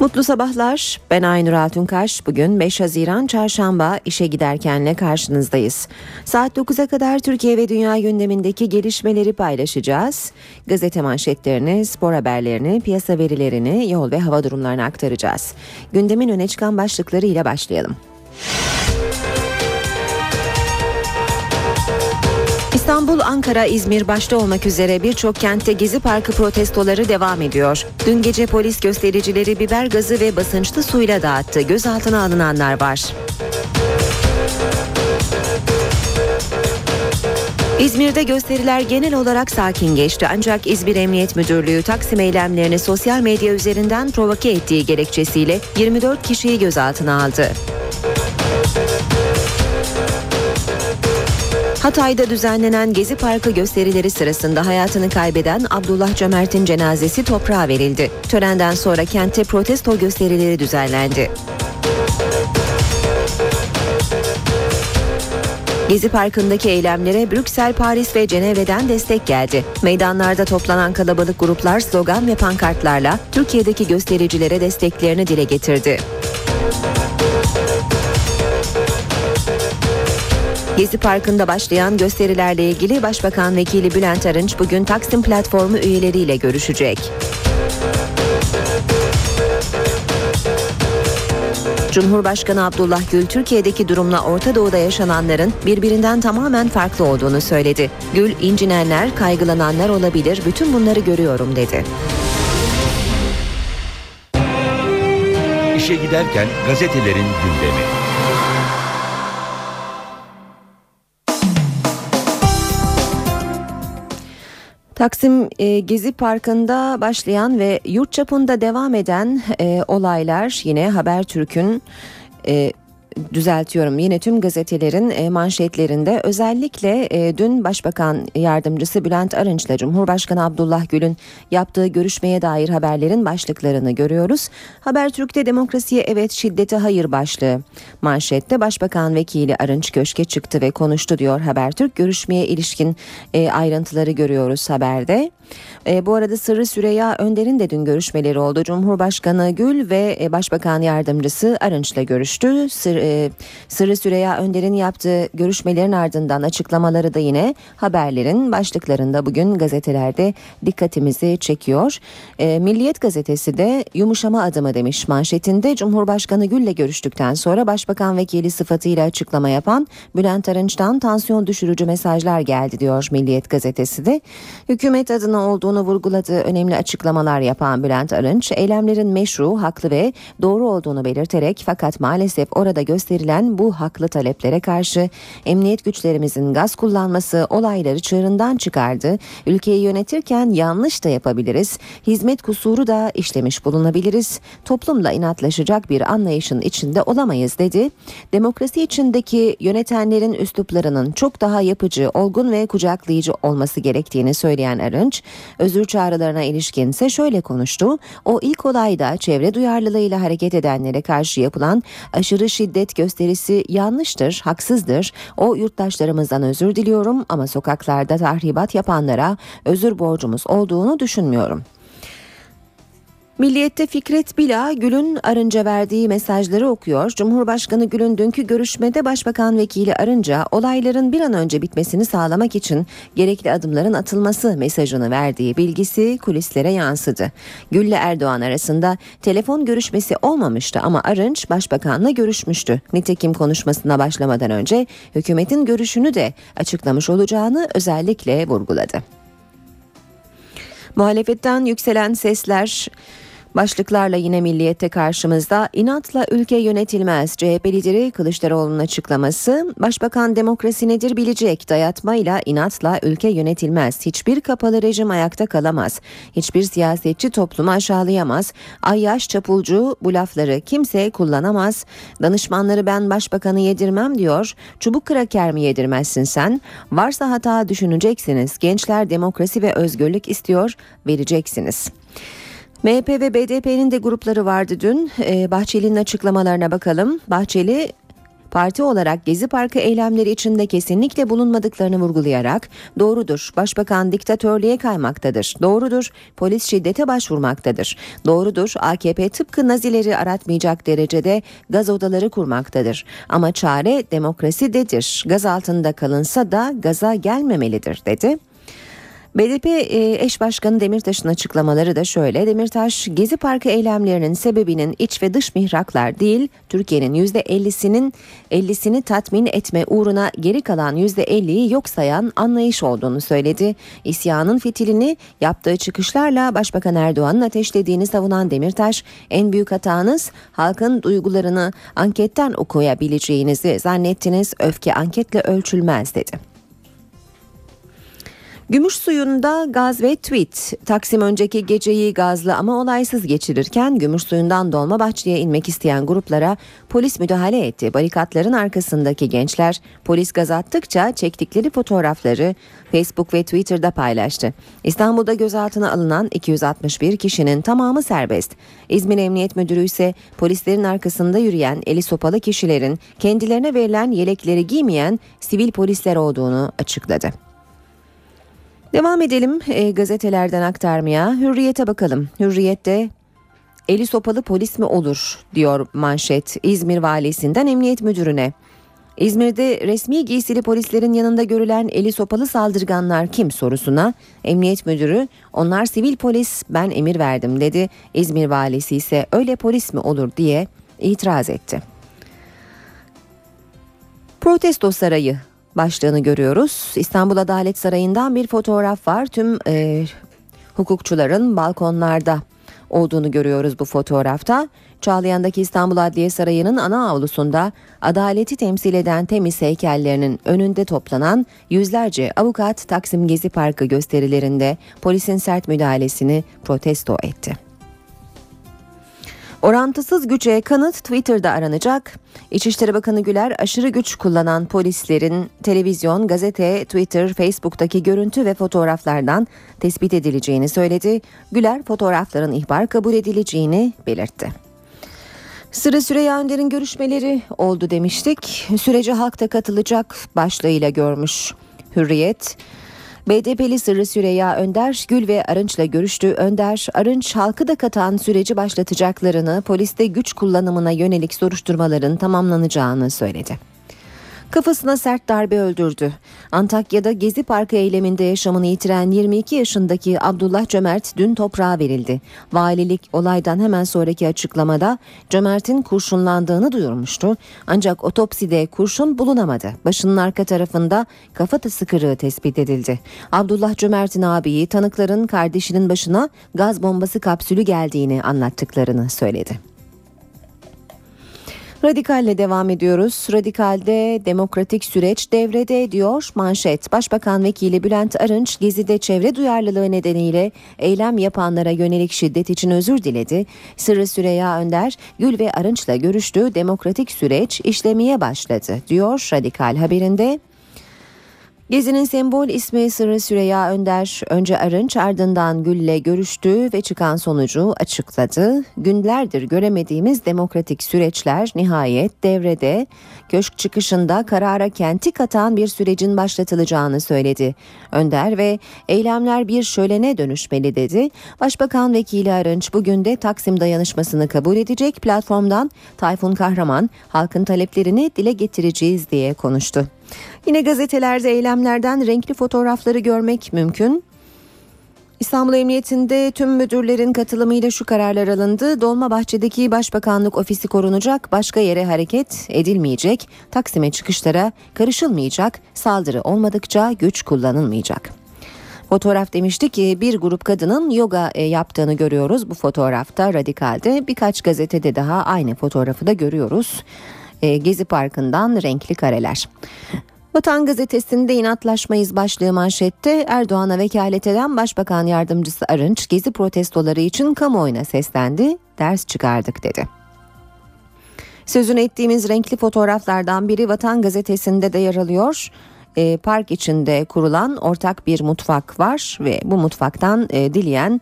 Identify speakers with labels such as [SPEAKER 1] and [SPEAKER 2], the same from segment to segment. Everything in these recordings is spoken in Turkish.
[SPEAKER 1] Mutlu sabahlar. Ben Aynur Altunkaş. Bugün 5 Haziran Çarşamba işe giderkenle karşınızdayız. Saat 9'a kadar Türkiye ve dünya gündemindeki gelişmeleri paylaşacağız. Gazete manşetlerini, spor haberlerini, piyasa verilerini, yol ve hava durumlarını aktaracağız. Gündemin öne çıkan başlıkları ile başlayalım. İstanbul, Ankara, İzmir başta olmak üzere birçok kentte Gezi Parkı protestoları devam ediyor. Dün gece polis göstericileri biber gazı ve basınçlı suyla dağıttı. Gözaltına alınanlar var. İzmir'de gösteriler genel olarak sakin geçti ancak İzmir Emniyet Müdürlüğü Taksim eylemlerini sosyal medya üzerinden provoke ettiği gerekçesiyle 24 kişiyi gözaltına aldı. Hatay'da düzenlenen Gezi Parkı gösterileri sırasında hayatını kaybeden Abdullah Cömert'in cenazesi toprağa verildi. Törenden sonra kentte protesto gösterileri düzenlendi. Gezi Parkı'ndaki eylemlere Brüksel, Paris ve Cenevre'den destek geldi. Meydanlarda toplanan kalabalık gruplar slogan ve pankartlarla Türkiye'deki göstericilere desteklerini dile getirdi. Gezi Parkı'nda başlayan gösterilerle ilgili Başbakan Vekili Bülent Arınç bugün Taksim Platformu üyeleriyle görüşecek. Cumhurbaşkanı Abdullah Gül Türkiye'deki durumla Orta Doğu'da yaşananların birbirinden tamamen farklı olduğunu söyledi. Gül, incinenler, kaygılananlar olabilir, bütün bunları görüyorum dedi.
[SPEAKER 2] İşe giderken gazetelerin gündemi.
[SPEAKER 1] Taksim e, Gezi Parkı'nda başlayan ve yurt çapında devam eden e, olaylar yine Habertürk'ün e, düzeltiyorum yine tüm gazetelerin e, manşetlerinde özellikle e, dün Başbakan Yardımcısı Bülent Arınç ile Cumhurbaşkanı Abdullah Gül'ün yaptığı görüşmeye dair haberlerin başlıklarını görüyoruz. Habertürk'te demokrasiye evet şiddete hayır başlığı manşette Başbakan Vekili Arınç köşke çıktı ve konuştu diyor Habertürk. Görüşmeye ilişkin e, ayrıntıları görüyoruz haberde. Bu arada Sırrı Süreyya Önder'in de dün görüşmeleri oldu. Cumhurbaşkanı Gül ve Başbakan Yardımcısı Arınç'la görüştü. Sır, e, Sırrı Süreyya Önder'in yaptığı görüşmelerin ardından açıklamaları da yine haberlerin başlıklarında bugün gazetelerde dikkatimizi çekiyor. E, Milliyet gazetesi de yumuşama adımı demiş manşetinde Cumhurbaşkanı Gül'le görüştükten sonra Başbakan Vekili sıfatıyla açıklama yapan Bülent Arınç'tan tansiyon düşürücü mesajlar geldi diyor Milliyet gazetesi de. Hükümet adına olduğunu vurguladığı önemli açıklamalar yapan Bülent Arınç, eylemlerin meşru, haklı ve doğru olduğunu belirterek fakat maalesef orada gösterilen bu haklı taleplere karşı emniyet güçlerimizin gaz kullanması olayları çığırından çıkardı. Ülkeyi yönetirken yanlış da yapabiliriz, hizmet kusuru da işlemiş bulunabiliriz. Toplumla inatlaşacak bir anlayışın içinde olamayız dedi. Demokrasi içindeki yönetenlerin üsluplarının çok daha yapıcı, olgun ve kucaklayıcı olması gerektiğini söyleyen Arınç, Özür çağrılarına ilişkin ise şöyle konuştu. O ilk olayda çevre duyarlılığıyla hareket edenlere karşı yapılan aşırı şiddet gösterisi yanlıştır, haksızdır. O yurttaşlarımızdan özür diliyorum ama sokaklarda tahribat yapanlara özür borcumuz olduğunu düşünmüyorum. Milliyet'te Fikret Bila Gül'ün Arınca verdiği mesajları okuyor. Cumhurbaşkanı Gül'ün dünkü görüşmede Başbakan Vekili Arınca olayların bir an önce bitmesini sağlamak için gerekli adımların atılması mesajını verdiği bilgisi kulislere yansıdı. Gül ile Erdoğan arasında telefon görüşmesi olmamıştı ama Arınç Başbakan'la görüşmüştü. Nitekim konuşmasına başlamadan önce hükümetin görüşünü de açıklamış olacağını özellikle vurguladı. Muhalefetten yükselen sesler Başlıklarla yine milliyette karşımızda inatla ülke yönetilmez. CHP lideri Kılıçdaroğlu'nun açıklaması Başbakan demokrasi nedir bilecek. Dayatmayla inatla ülke yönetilmez. Hiçbir kapalı rejim ayakta kalamaz. Hiçbir siyasetçi toplumu aşağılayamaz. Ayyaş çapulcu bu lafları kimse kullanamaz. Danışmanları ben başbakanı yedirmem diyor. Çubuk kraker mi yedirmezsin sen? Varsa hata düşüneceksiniz. Gençler demokrasi ve özgürlük istiyor. Vereceksiniz. MHP ve BDP'nin de grupları vardı dün. Ee, Bahçeli'nin açıklamalarına bakalım. Bahçeli parti olarak Gezi Parkı eylemleri içinde kesinlikle bulunmadıklarını vurgulayarak doğrudur başbakan diktatörlüğe kaymaktadır. Doğrudur polis şiddete başvurmaktadır. Doğrudur AKP tıpkı nazileri aratmayacak derecede gaz odaları kurmaktadır. Ama çare demokrasidedir. Gaz altında kalınsa da gaza gelmemelidir dedi. BDP e, eş başkanı Demirtaş'ın açıklamaları da şöyle. Demirtaş, Gezi Parkı eylemlerinin sebebinin iç ve dış mihraklar değil, Türkiye'nin %50'sinin 50'sini tatmin etme uğruna geri kalan %50'yi yok sayan anlayış olduğunu söyledi. İsyanın fitilini yaptığı çıkışlarla Başbakan Erdoğan'ın ateşlediğini savunan Demirtaş, en büyük hatanız halkın duygularını anketten okuyabileceğinizi zannettiniz, öfke anketle ölçülmez dedi. Gümüş suyunda gaz ve tweet. Taksim önceki geceyi gazlı ama olaysız geçirirken gümüş suyundan dolma bahçeye inmek isteyen gruplara polis müdahale etti. Barikatların arkasındaki gençler polis gaz attıkça çektikleri fotoğrafları Facebook ve Twitter'da paylaştı. İstanbul'da gözaltına alınan 261 kişinin tamamı serbest. İzmir Emniyet Müdürü ise polislerin arkasında yürüyen eli sopalı kişilerin kendilerine verilen yelekleri giymeyen sivil polisler olduğunu açıkladı. Devam edelim e, gazetelerden aktarmaya. Hürriyete bakalım. Hürriyette eli sopalı polis mi olur diyor manşet İzmir valisinden emniyet müdürüne. İzmir'de resmi giysili polislerin yanında görülen eli sopalı saldırganlar kim sorusuna emniyet müdürü onlar sivil polis ben emir verdim dedi. İzmir valisi ise öyle polis mi olur diye itiraz etti. Protesto sarayı başlığını görüyoruz. İstanbul Adalet Sarayı'ndan bir fotoğraf var. Tüm e, hukukçuların balkonlarda olduğunu görüyoruz bu fotoğrafta. Çağlayan'daki İstanbul Adliye Sarayı'nın ana avlusunda adaleti temsil eden temiz heykellerinin önünde toplanan yüzlerce avukat Taksim Gezi Parkı gösterilerinde polisin sert müdahalesini protesto etti. Orantısız güce kanıt Twitter'da aranacak. İçişleri Bakanı Güler aşırı güç kullanan polislerin televizyon, gazete, Twitter, Facebook'taki görüntü ve fotoğraflardan tespit edileceğini söyledi. Güler fotoğrafların ihbar kabul edileceğini belirtti. Sıra Süreyya Önder'in görüşmeleri oldu demiştik. Sürece halk da katılacak başlığıyla görmüş. Hürriyet BDP'li Sırrı Süreyya Önder, Gül ve Arınç'la görüştü. Önder, Arınç halkı da katan süreci başlatacaklarını, poliste güç kullanımına yönelik soruşturmaların tamamlanacağını söyledi. Kafasına sert darbe öldürdü. Antakya'da Gezi Parkı eyleminde yaşamını yitiren 22 yaşındaki Abdullah Cömert dün toprağa verildi. Valilik olaydan hemen sonraki açıklamada Cömert'in kurşunlandığını duyurmuştu. Ancak otopside kurşun bulunamadı. Başının arka tarafında kafatası kırığı tespit edildi. Abdullah Cömert'in abiyi tanıkların kardeşinin başına gaz bombası kapsülü geldiğini anlattıklarını söyledi. Radikalle devam ediyoruz. Radikalde demokratik süreç devrede diyor manşet. Başbakan Vekili Bülent Arınç Gezi'de çevre duyarlılığı nedeniyle eylem yapanlara yönelik şiddet için özür diledi. Sırrı Süreyya Önder Gül ve Arınç'la görüştü. Demokratik süreç işlemeye başladı diyor Radikal haberinde. Gezi'nin sembol ismi Sırrı Süreyya Önder önce Arınç ardından Gül'le görüştü ve çıkan sonucu açıkladı. Günlerdir göremediğimiz demokratik süreçler nihayet devrede. Köşk çıkışında karara kenti katan bir sürecin başlatılacağını söyledi. Önder ve eylemler bir şölene dönüşmeli dedi. Başbakan Vekili Arınç bugün de Taksim dayanışmasını kabul edecek platformdan Tayfun Kahraman halkın taleplerini dile getireceğiz diye konuştu. Yine gazetelerde eylemlerden renkli fotoğrafları görmek mümkün. İstanbul Emniyetinde tüm müdürlerin katılımıyla şu kararlar alındı. Dolmabahçe'deki Başbakanlık ofisi korunacak, başka yere hareket edilmeyecek, Taksim'e çıkışlara karışılmayacak, saldırı olmadıkça güç kullanılmayacak. Fotoğraf demişti ki bir grup kadının yoga e, yaptığını görüyoruz bu fotoğrafta radikalde. Birkaç gazetede daha aynı fotoğrafı da görüyoruz. E, Gezi Parkı'ndan renkli kareler. Vatan gazetesinde inatlaşmayız başlığı manşette Erdoğan'a vekalet eden Başbakan Yardımcısı Arınç gezi protestoları için kamuoyuna seslendi, ders çıkardık dedi. Sözünü ettiğimiz renkli fotoğraflardan biri Vatan gazetesinde de yer alıyor. E, park içinde kurulan ortak bir mutfak var ve bu mutfaktan e, dileyen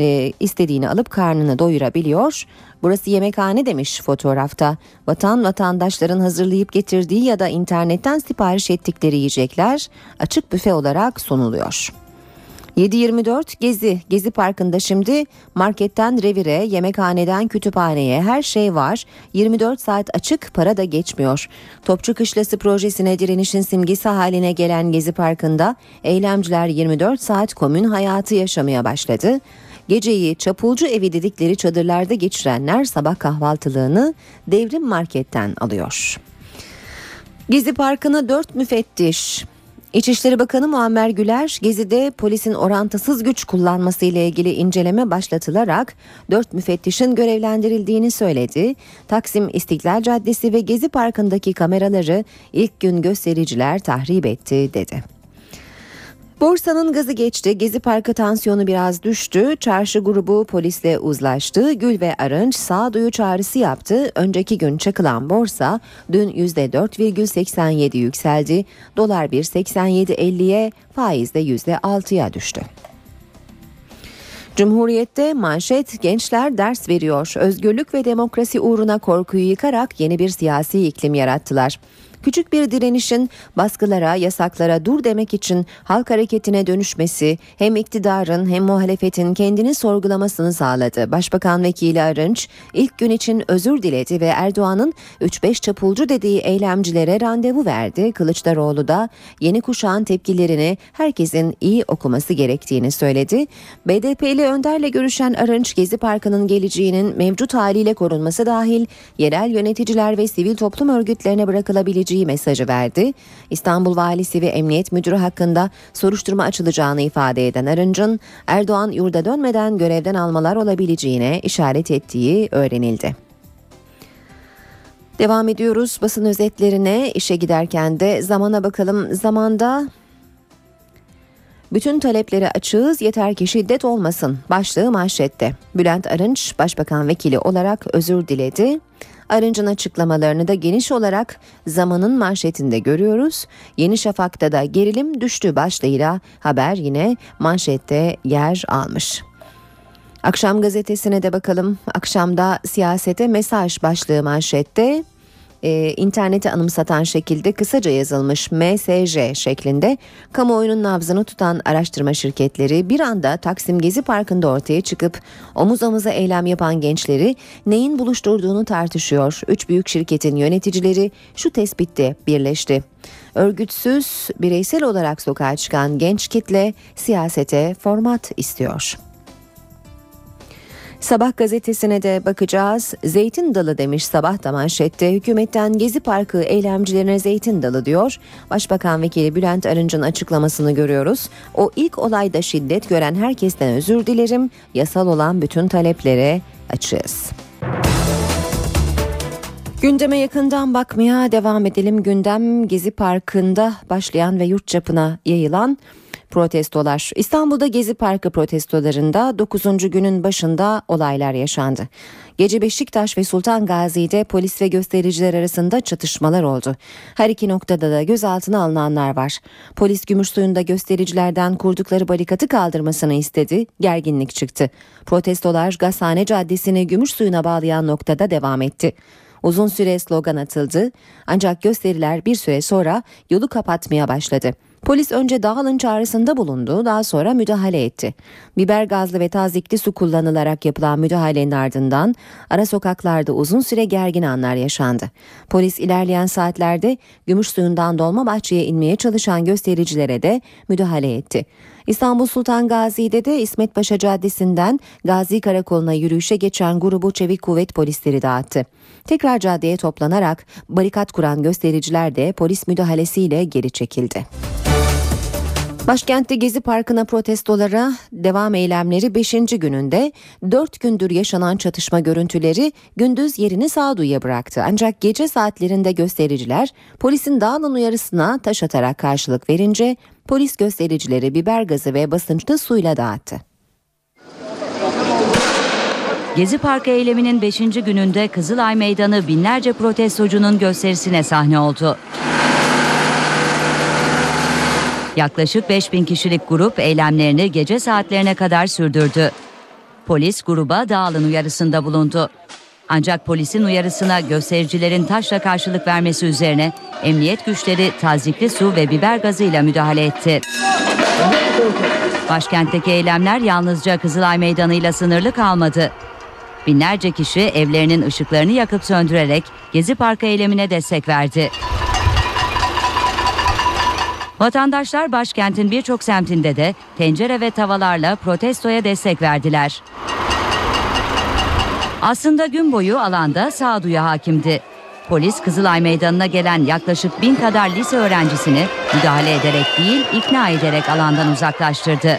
[SPEAKER 1] e, istediğini alıp karnını doyurabiliyor. Burası yemekhane demiş fotoğrafta. Vatan vatandaşların hazırlayıp getirdiği ya da internetten sipariş ettikleri yiyecekler açık büfe olarak sunuluyor. 7-24 Gezi. Gezi Parkı'nda şimdi marketten revire, yemekhaneden kütüphaneye her şey var. 24 saat açık para da geçmiyor. Topçu Kışlası projesine direnişin simgesi haline gelen Gezi Parkı'nda eylemciler 24 saat komün hayatı yaşamaya başladı. Geceyi çapulcu evi dedikleri çadırlarda geçirenler sabah kahvaltılığını devrim marketten alıyor. Gezi Parkı'na 4 müfettiş, İçişleri Bakanı Muammer Güler, Gezi'de polisin orantısız güç kullanması ile ilgili inceleme başlatılarak 4 müfettişin görevlendirildiğini söyledi. Taksim İstiklal Caddesi ve Gezi Parkı'ndaki kameraları ilk gün göstericiler tahrip etti dedi. Borsanın gazı geçti. Gezi Parkı tansiyonu biraz düştü. Çarşı grubu polisle uzlaştı. Gül ve Arınç sağduyu çağrısı yaptı. Önceki gün çakılan borsa dün %4,87 yükseldi. Dolar 1.87.50'ye faiz de %6'ya düştü. Cumhuriyette manşet gençler ders veriyor. Özgürlük ve demokrasi uğruna korkuyu yıkarak yeni bir siyasi iklim yarattılar. Küçük bir direnişin baskılara, yasaklara dur demek için halk hareketine dönüşmesi hem iktidarın hem muhalefetin kendini sorgulamasını sağladı. Başbakan Vekili Arınç ilk gün için özür diledi ve Erdoğan'ın 3-5 çapulcu dediği eylemcilere randevu verdi. Kılıçdaroğlu da yeni kuşağın tepkilerini herkesin iyi okuması gerektiğini söyledi. BDP'li Önder'le görüşen Arınç Gezi Parkı'nın geleceğinin mevcut haliyle korunması dahil yerel yöneticiler ve sivil toplum örgütlerine bırakılabileceği vereceği mesajı verdi. İstanbul Valisi ve Emniyet Müdürü hakkında soruşturma açılacağını ifade eden Arınç'ın Erdoğan yurda dönmeden görevden almalar olabileceğine işaret ettiği öğrenildi. Devam ediyoruz basın özetlerine işe giderken de zamana bakalım. Zamanda bütün talepleri açığız yeter ki şiddet olmasın başlığı manşette. Bülent Arınç başbakan vekili olarak özür diledi. Arınç'ın açıklamalarını da geniş olarak zamanın manşetinde görüyoruz. Yeni Şafak'ta da gerilim düştü başlığıyla haber yine manşette yer almış. Akşam gazetesine de bakalım. Akşamda siyasete mesaj başlığı manşette e, interneti anımsatan şekilde kısaca yazılmış MSJ şeklinde kamuoyunun nabzını tutan araştırma şirketleri bir anda Taksim Gezi Parkı'nda ortaya çıkıp omuz omuza eylem yapan gençleri neyin buluşturduğunu tartışıyor. Üç büyük şirketin yöneticileri şu tespitte birleşti. Örgütsüz, bireysel olarak sokağa çıkan genç kitle siyasete format istiyor. Sabah gazetesine de bakacağız. Zeytin dalı demiş sabah da manşette. Hükümetten Gezi Parkı eylemcilerine zeytin dalı diyor. Başbakan Vekili Bülent Arınç'ın açıklamasını görüyoruz. O ilk olayda şiddet gören herkesten özür dilerim. Yasal olan bütün taleplere açığız. Gündeme yakından bakmaya devam edelim. Gündem Gezi Parkı'nda başlayan ve yurt çapına yayılan protestolar. İstanbul'da Gezi Parkı protestolarında 9. günün başında olaylar yaşandı. Gece Beşiktaş ve Sultan Gazi'de polis ve göstericiler arasında çatışmalar oldu. Her iki noktada da gözaltına alınanlar var. Polis Gümüşsuyu'nda göstericilerden kurdukları barikatı kaldırmasını istedi. Gerginlik çıktı. Protestolar Gazhane Caddesi'ni Gümüşsuyu'na bağlayan noktada devam etti. Uzun süre slogan atıldı ancak gösteriler bir süre sonra yolu kapatmaya başladı. Polis önce dağılın çağrısında bulundu, daha sonra müdahale etti. Biber gazlı ve tazikli su kullanılarak yapılan müdahalenin ardından ara sokaklarda uzun süre gergin anlar yaşandı. Polis ilerleyen saatlerde gümüş suyundan dolma bahçeye inmeye çalışan göstericilere de müdahale etti. İstanbul Sultan Gazi'de de İsmet Paşa Caddesi'nden Gazi Karakolu'na yürüyüşe geçen grubu Çevik Kuvvet polisleri dağıttı. Tekrar caddeye toplanarak barikat kuran göstericiler de polis müdahalesiyle geri çekildi. Başkentte Gezi Parkı'na protestolara devam eylemleri 5. gününde 4 gündür yaşanan çatışma görüntüleri gündüz yerini sağduyuya bıraktı. Ancak gece saatlerinde göstericiler polisin dağılın uyarısına taş atarak karşılık verince polis göstericileri biber gazı ve basınçlı suyla dağıttı.
[SPEAKER 3] Gezi Parkı eyleminin 5. gününde Kızılay Meydanı binlerce protestocunun gösterisine sahne oldu. Yaklaşık 5000 kişilik grup eylemlerini gece saatlerine kadar sürdürdü. Polis gruba dağılın uyarısında bulundu. Ancak polisin uyarısına göstericilerin taşla karşılık vermesi üzerine emniyet güçleri tazikli su ve biber gazıyla müdahale etti. Başkentteki eylemler yalnızca Kızılay Meydanı'yla sınırlı kalmadı. Binlerce kişi evlerinin ışıklarını yakıp söndürerek Gezi Parkı eylemine destek verdi. Vatandaşlar başkentin birçok semtinde de tencere ve tavalarla protestoya destek verdiler. Aslında gün boyu alanda sağduyu hakimdi. Polis Kızılay Meydanı'na gelen yaklaşık bin kadar lise öğrencisini müdahale ederek değil ikna ederek alandan uzaklaştırdı.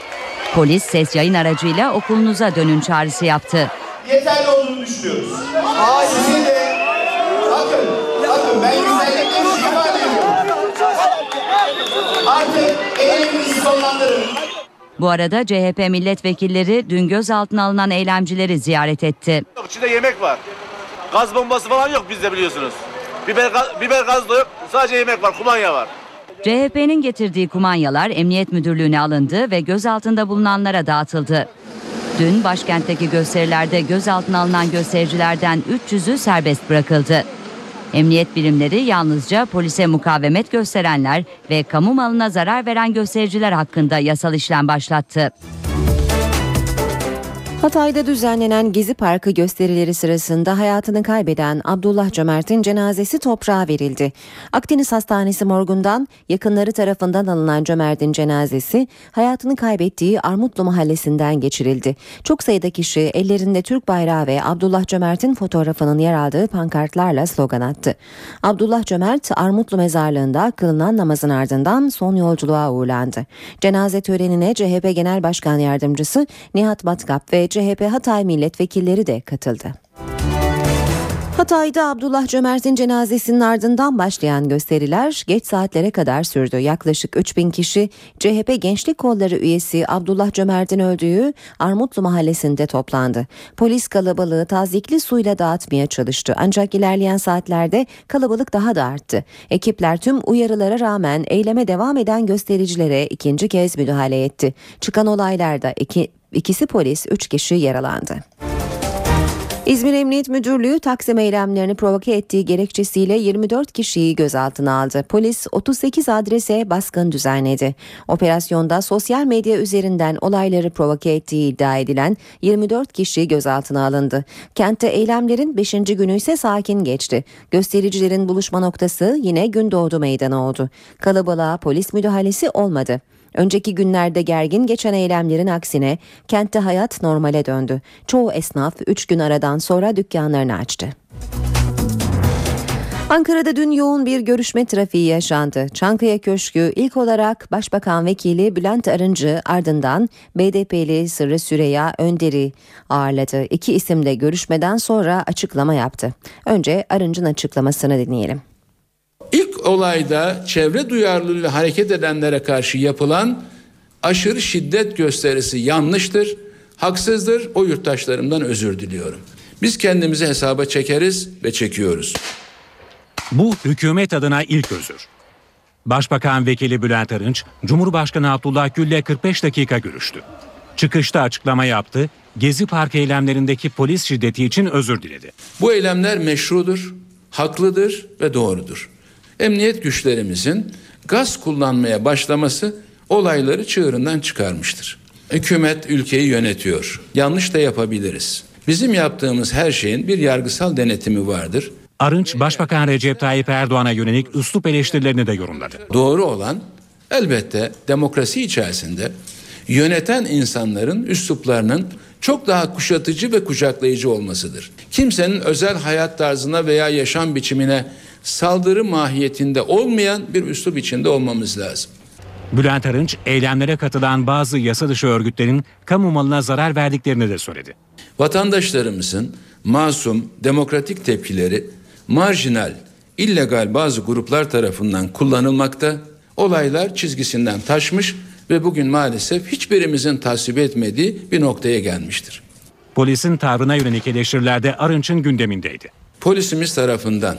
[SPEAKER 3] Polis ses yayın aracıyla okulunuza dönün çağrısı yaptı.
[SPEAKER 4] yeterli olduğunu düşünüyoruz. Sizin de bakın, bakın ben güzellikle ifade ediyorum. Artık eyleminizi sonlandırın.
[SPEAKER 3] Bu arada CHP milletvekilleri dün gözaltına alınan eylemcileri ziyaret etti.
[SPEAKER 5] İçinde yemek var. Gaz bombası falan yok bizde biliyorsunuz. Biber, biber gaz da yok. Sadece yemek var, kumanya var.
[SPEAKER 3] CHP'nin getirdiği kumanyalar Emniyet Müdürlüğü'ne alındı ve gözaltında bulunanlara dağıtıldı. Dün başkentteki gösterilerde gözaltına alınan göstericilerden 300'ü serbest bırakıldı. Emniyet birimleri yalnızca polise mukavemet gösterenler ve kamu malına zarar veren göstericiler hakkında yasal işlem başlattı.
[SPEAKER 1] Hatay'da düzenlenen Gezi Parkı gösterileri sırasında hayatını kaybeden Abdullah Cömert'in cenazesi toprağa verildi. Akdeniz Hastanesi morgundan yakınları tarafından alınan Cömert'in cenazesi hayatını kaybettiği Armutlu mahallesinden geçirildi. Çok sayıda kişi ellerinde Türk bayrağı ve Abdullah Cömert'in fotoğrafının yer aldığı pankartlarla slogan attı. Abdullah Cömert Armutlu mezarlığında kılınan namazın ardından son yolculuğa uğurlandı. Cenaze törenine CHP Genel Başkan Yardımcısı Nihat Matkap ve CHP Hatay milletvekilleri de katıldı. Hatay'da Abdullah Cömert'in cenazesinin ardından başlayan gösteriler geç saatlere kadar sürdü. Yaklaşık 3000 kişi CHP Gençlik Kolları üyesi Abdullah Cömert'in öldüğü Armutlu mahallesinde toplandı. Polis kalabalığı tazikli suyla dağıtmaya çalıştı. Ancak ilerleyen saatlerde kalabalık daha da arttı. Ekipler tüm uyarılara rağmen eyleme devam eden göstericilere ikinci kez müdahale etti. Çıkan olaylarda iki, ikisi polis, üç kişi yaralandı. İzmir Emniyet Müdürlüğü Taksim eylemlerini provoke ettiği gerekçesiyle 24 kişiyi gözaltına aldı. Polis 38 adrese baskın düzenledi. Operasyonda sosyal medya üzerinden olayları provoke ettiği iddia edilen 24 kişi gözaltına alındı. Kentte eylemlerin 5. günü ise sakin geçti. Göstericilerin buluşma noktası yine Gündoğdu Meydanı oldu. Kalabalığa polis müdahalesi olmadı. Önceki günlerde gergin geçen eylemlerin aksine kentte hayat normale döndü. Çoğu esnaf 3 gün aradan sonra dükkanlarını açtı. Ankara'da dün yoğun bir görüşme trafiği yaşandı. Çankaya Köşkü ilk olarak Başbakan Vekili Bülent Arıncı ardından BDP'li Sırrı Süreya Önder'i ağırladı. İki isim de görüşmeden sonra açıklama yaptı. Önce Arıncı'nın açıklamasını dinleyelim.
[SPEAKER 6] Olayda çevre duyarlılığıyla hareket edenlere karşı yapılan aşırı şiddet gösterisi yanlıştır, haksızdır. O yurttaşlarımdan özür diliyorum. Biz kendimizi hesaba çekeriz ve çekiyoruz.
[SPEAKER 7] Bu hükümet adına ilk özür. Başbakan Vekili Bülent Arınç, Cumhurbaşkanı Abdullah Gül'le 45 dakika görüştü. Çıkışta açıklama yaptı, Gezi Park eylemlerindeki polis şiddeti için özür diledi.
[SPEAKER 6] Bu eylemler meşrudur, haklıdır ve doğrudur. Emniyet güçlerimizin gaz kullanmaya başlaması olayları çığırından çıkarmıştır. Hükümet ülkeyi yönetiyor. Yanlış da yapabiliriz. Bizim yaptığımız her şeyin bir yargısal denetimi vardır.
[SPEAKER 7] Arınç, Başbakan Recep Tayyip Erdoğan'a yönelik üslup eleştirilerini de yorumladı.
[SPEAKER 6] Doğru olan elbette demokrasi içerisinde yöneten insanların üsluplarının çok daha kuşatıcı ve kucaklayıcı olmasıdır. Kimsenin özel hayat tarzına veya yaşam biçimine saldırı mahiyetinde olmayan bir üslup içinde olmamız lazım.
[SPEAKER 7] Bülent Arınç, eylemlere katılan bazı yasa dışı örgütlerin kamu malına zarar verdiklerini de söyledi.
[SPEAKER 6] Vatandaşlarımızın masum, demokratik tepkileri marjinal, illegal bazı gruplar tarafından kullanılmakta, olaylar çizgisinden taşmış ve bugün maalesef hiçbirimizin tasvip etmediği bir noktaya gelmiştir.
[SPEAKER 7] Polisin tavrına yönelik eleştiriler de Arınç'ın gündemindeydi.
[SPEAKER 6] Polisimiz tarafından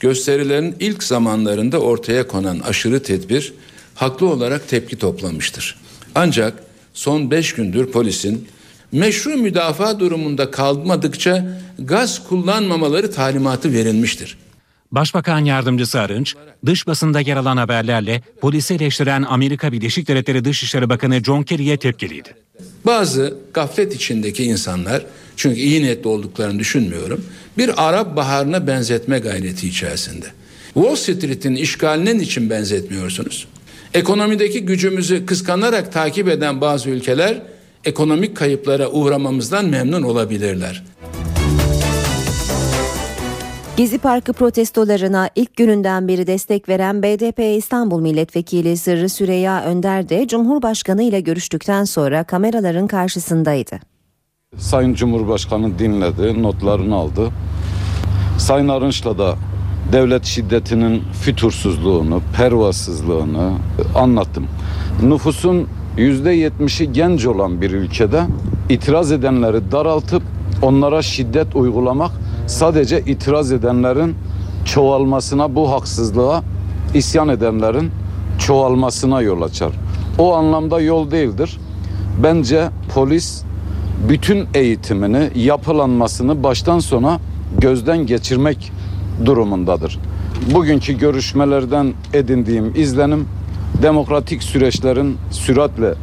[SPEAKER 6] gösterilerin ilk zamanlarında ortaya konan aşırı tedbir haklı olarak tepki toplamıştır. Ancak son beş gündür polisin meşru müdafaa durumunda kalmadıkça gaz kullanmamaları talimatı verilmiştir.
[SPEAKER 7] Başbakan Yardımcısı Arınç, dış basında yer alan haberlerle polisi eleştiren Amerika Birleşik Devletleri Dışişleri Bakanı John Kerry'e tepkiliydi.
[SPEAKER 6] Bazı gaflet içindeki insanlar çünkü iyi niyetli olduklarını düşünmüyorum. Bir Arap baharına benzetme gayreti içerisinde. Wall Street'in işgalinin için benzetmiyorsunuz? Ekonomideki gücümüzü kıskanarak takip eden bazı ülkeler ekonomik kayıplara uğramamızdan memnun olabilirler.
[SPEAKER 1] Gezi Parkı protestolarına ilk gününden beri destek veren BDP İstanbul Milletvekili Sırrı Süreyya Önder de Cumhurbaşkanı ile görüştükten sonra kameraların karşısındaydı.
[SPEAKER 8] Sayın Cumhurbaşkanı dinledi, notlarını aldı. Sayın Arınç'la da devlet şiddetinin fütursuzluğunu, pervasızlığını anlattım. Nüfusun yüzde yetmişi genç olan bir ülkede itiraz edenleri daraltıp onlara şiddet uygulamak sadece itiraz edenlerin çoğalmasına, bu haksızlığa isyan edenlerin çoğalmasına yol açar. O anlamda yol değildir. Bence polis bütün eğitimini, yapılanmasını baştan sona gözden geçirmek durumundadır. Bugünkü görüşmelerden edindiğim izlenim demokratik süreçlerin süratle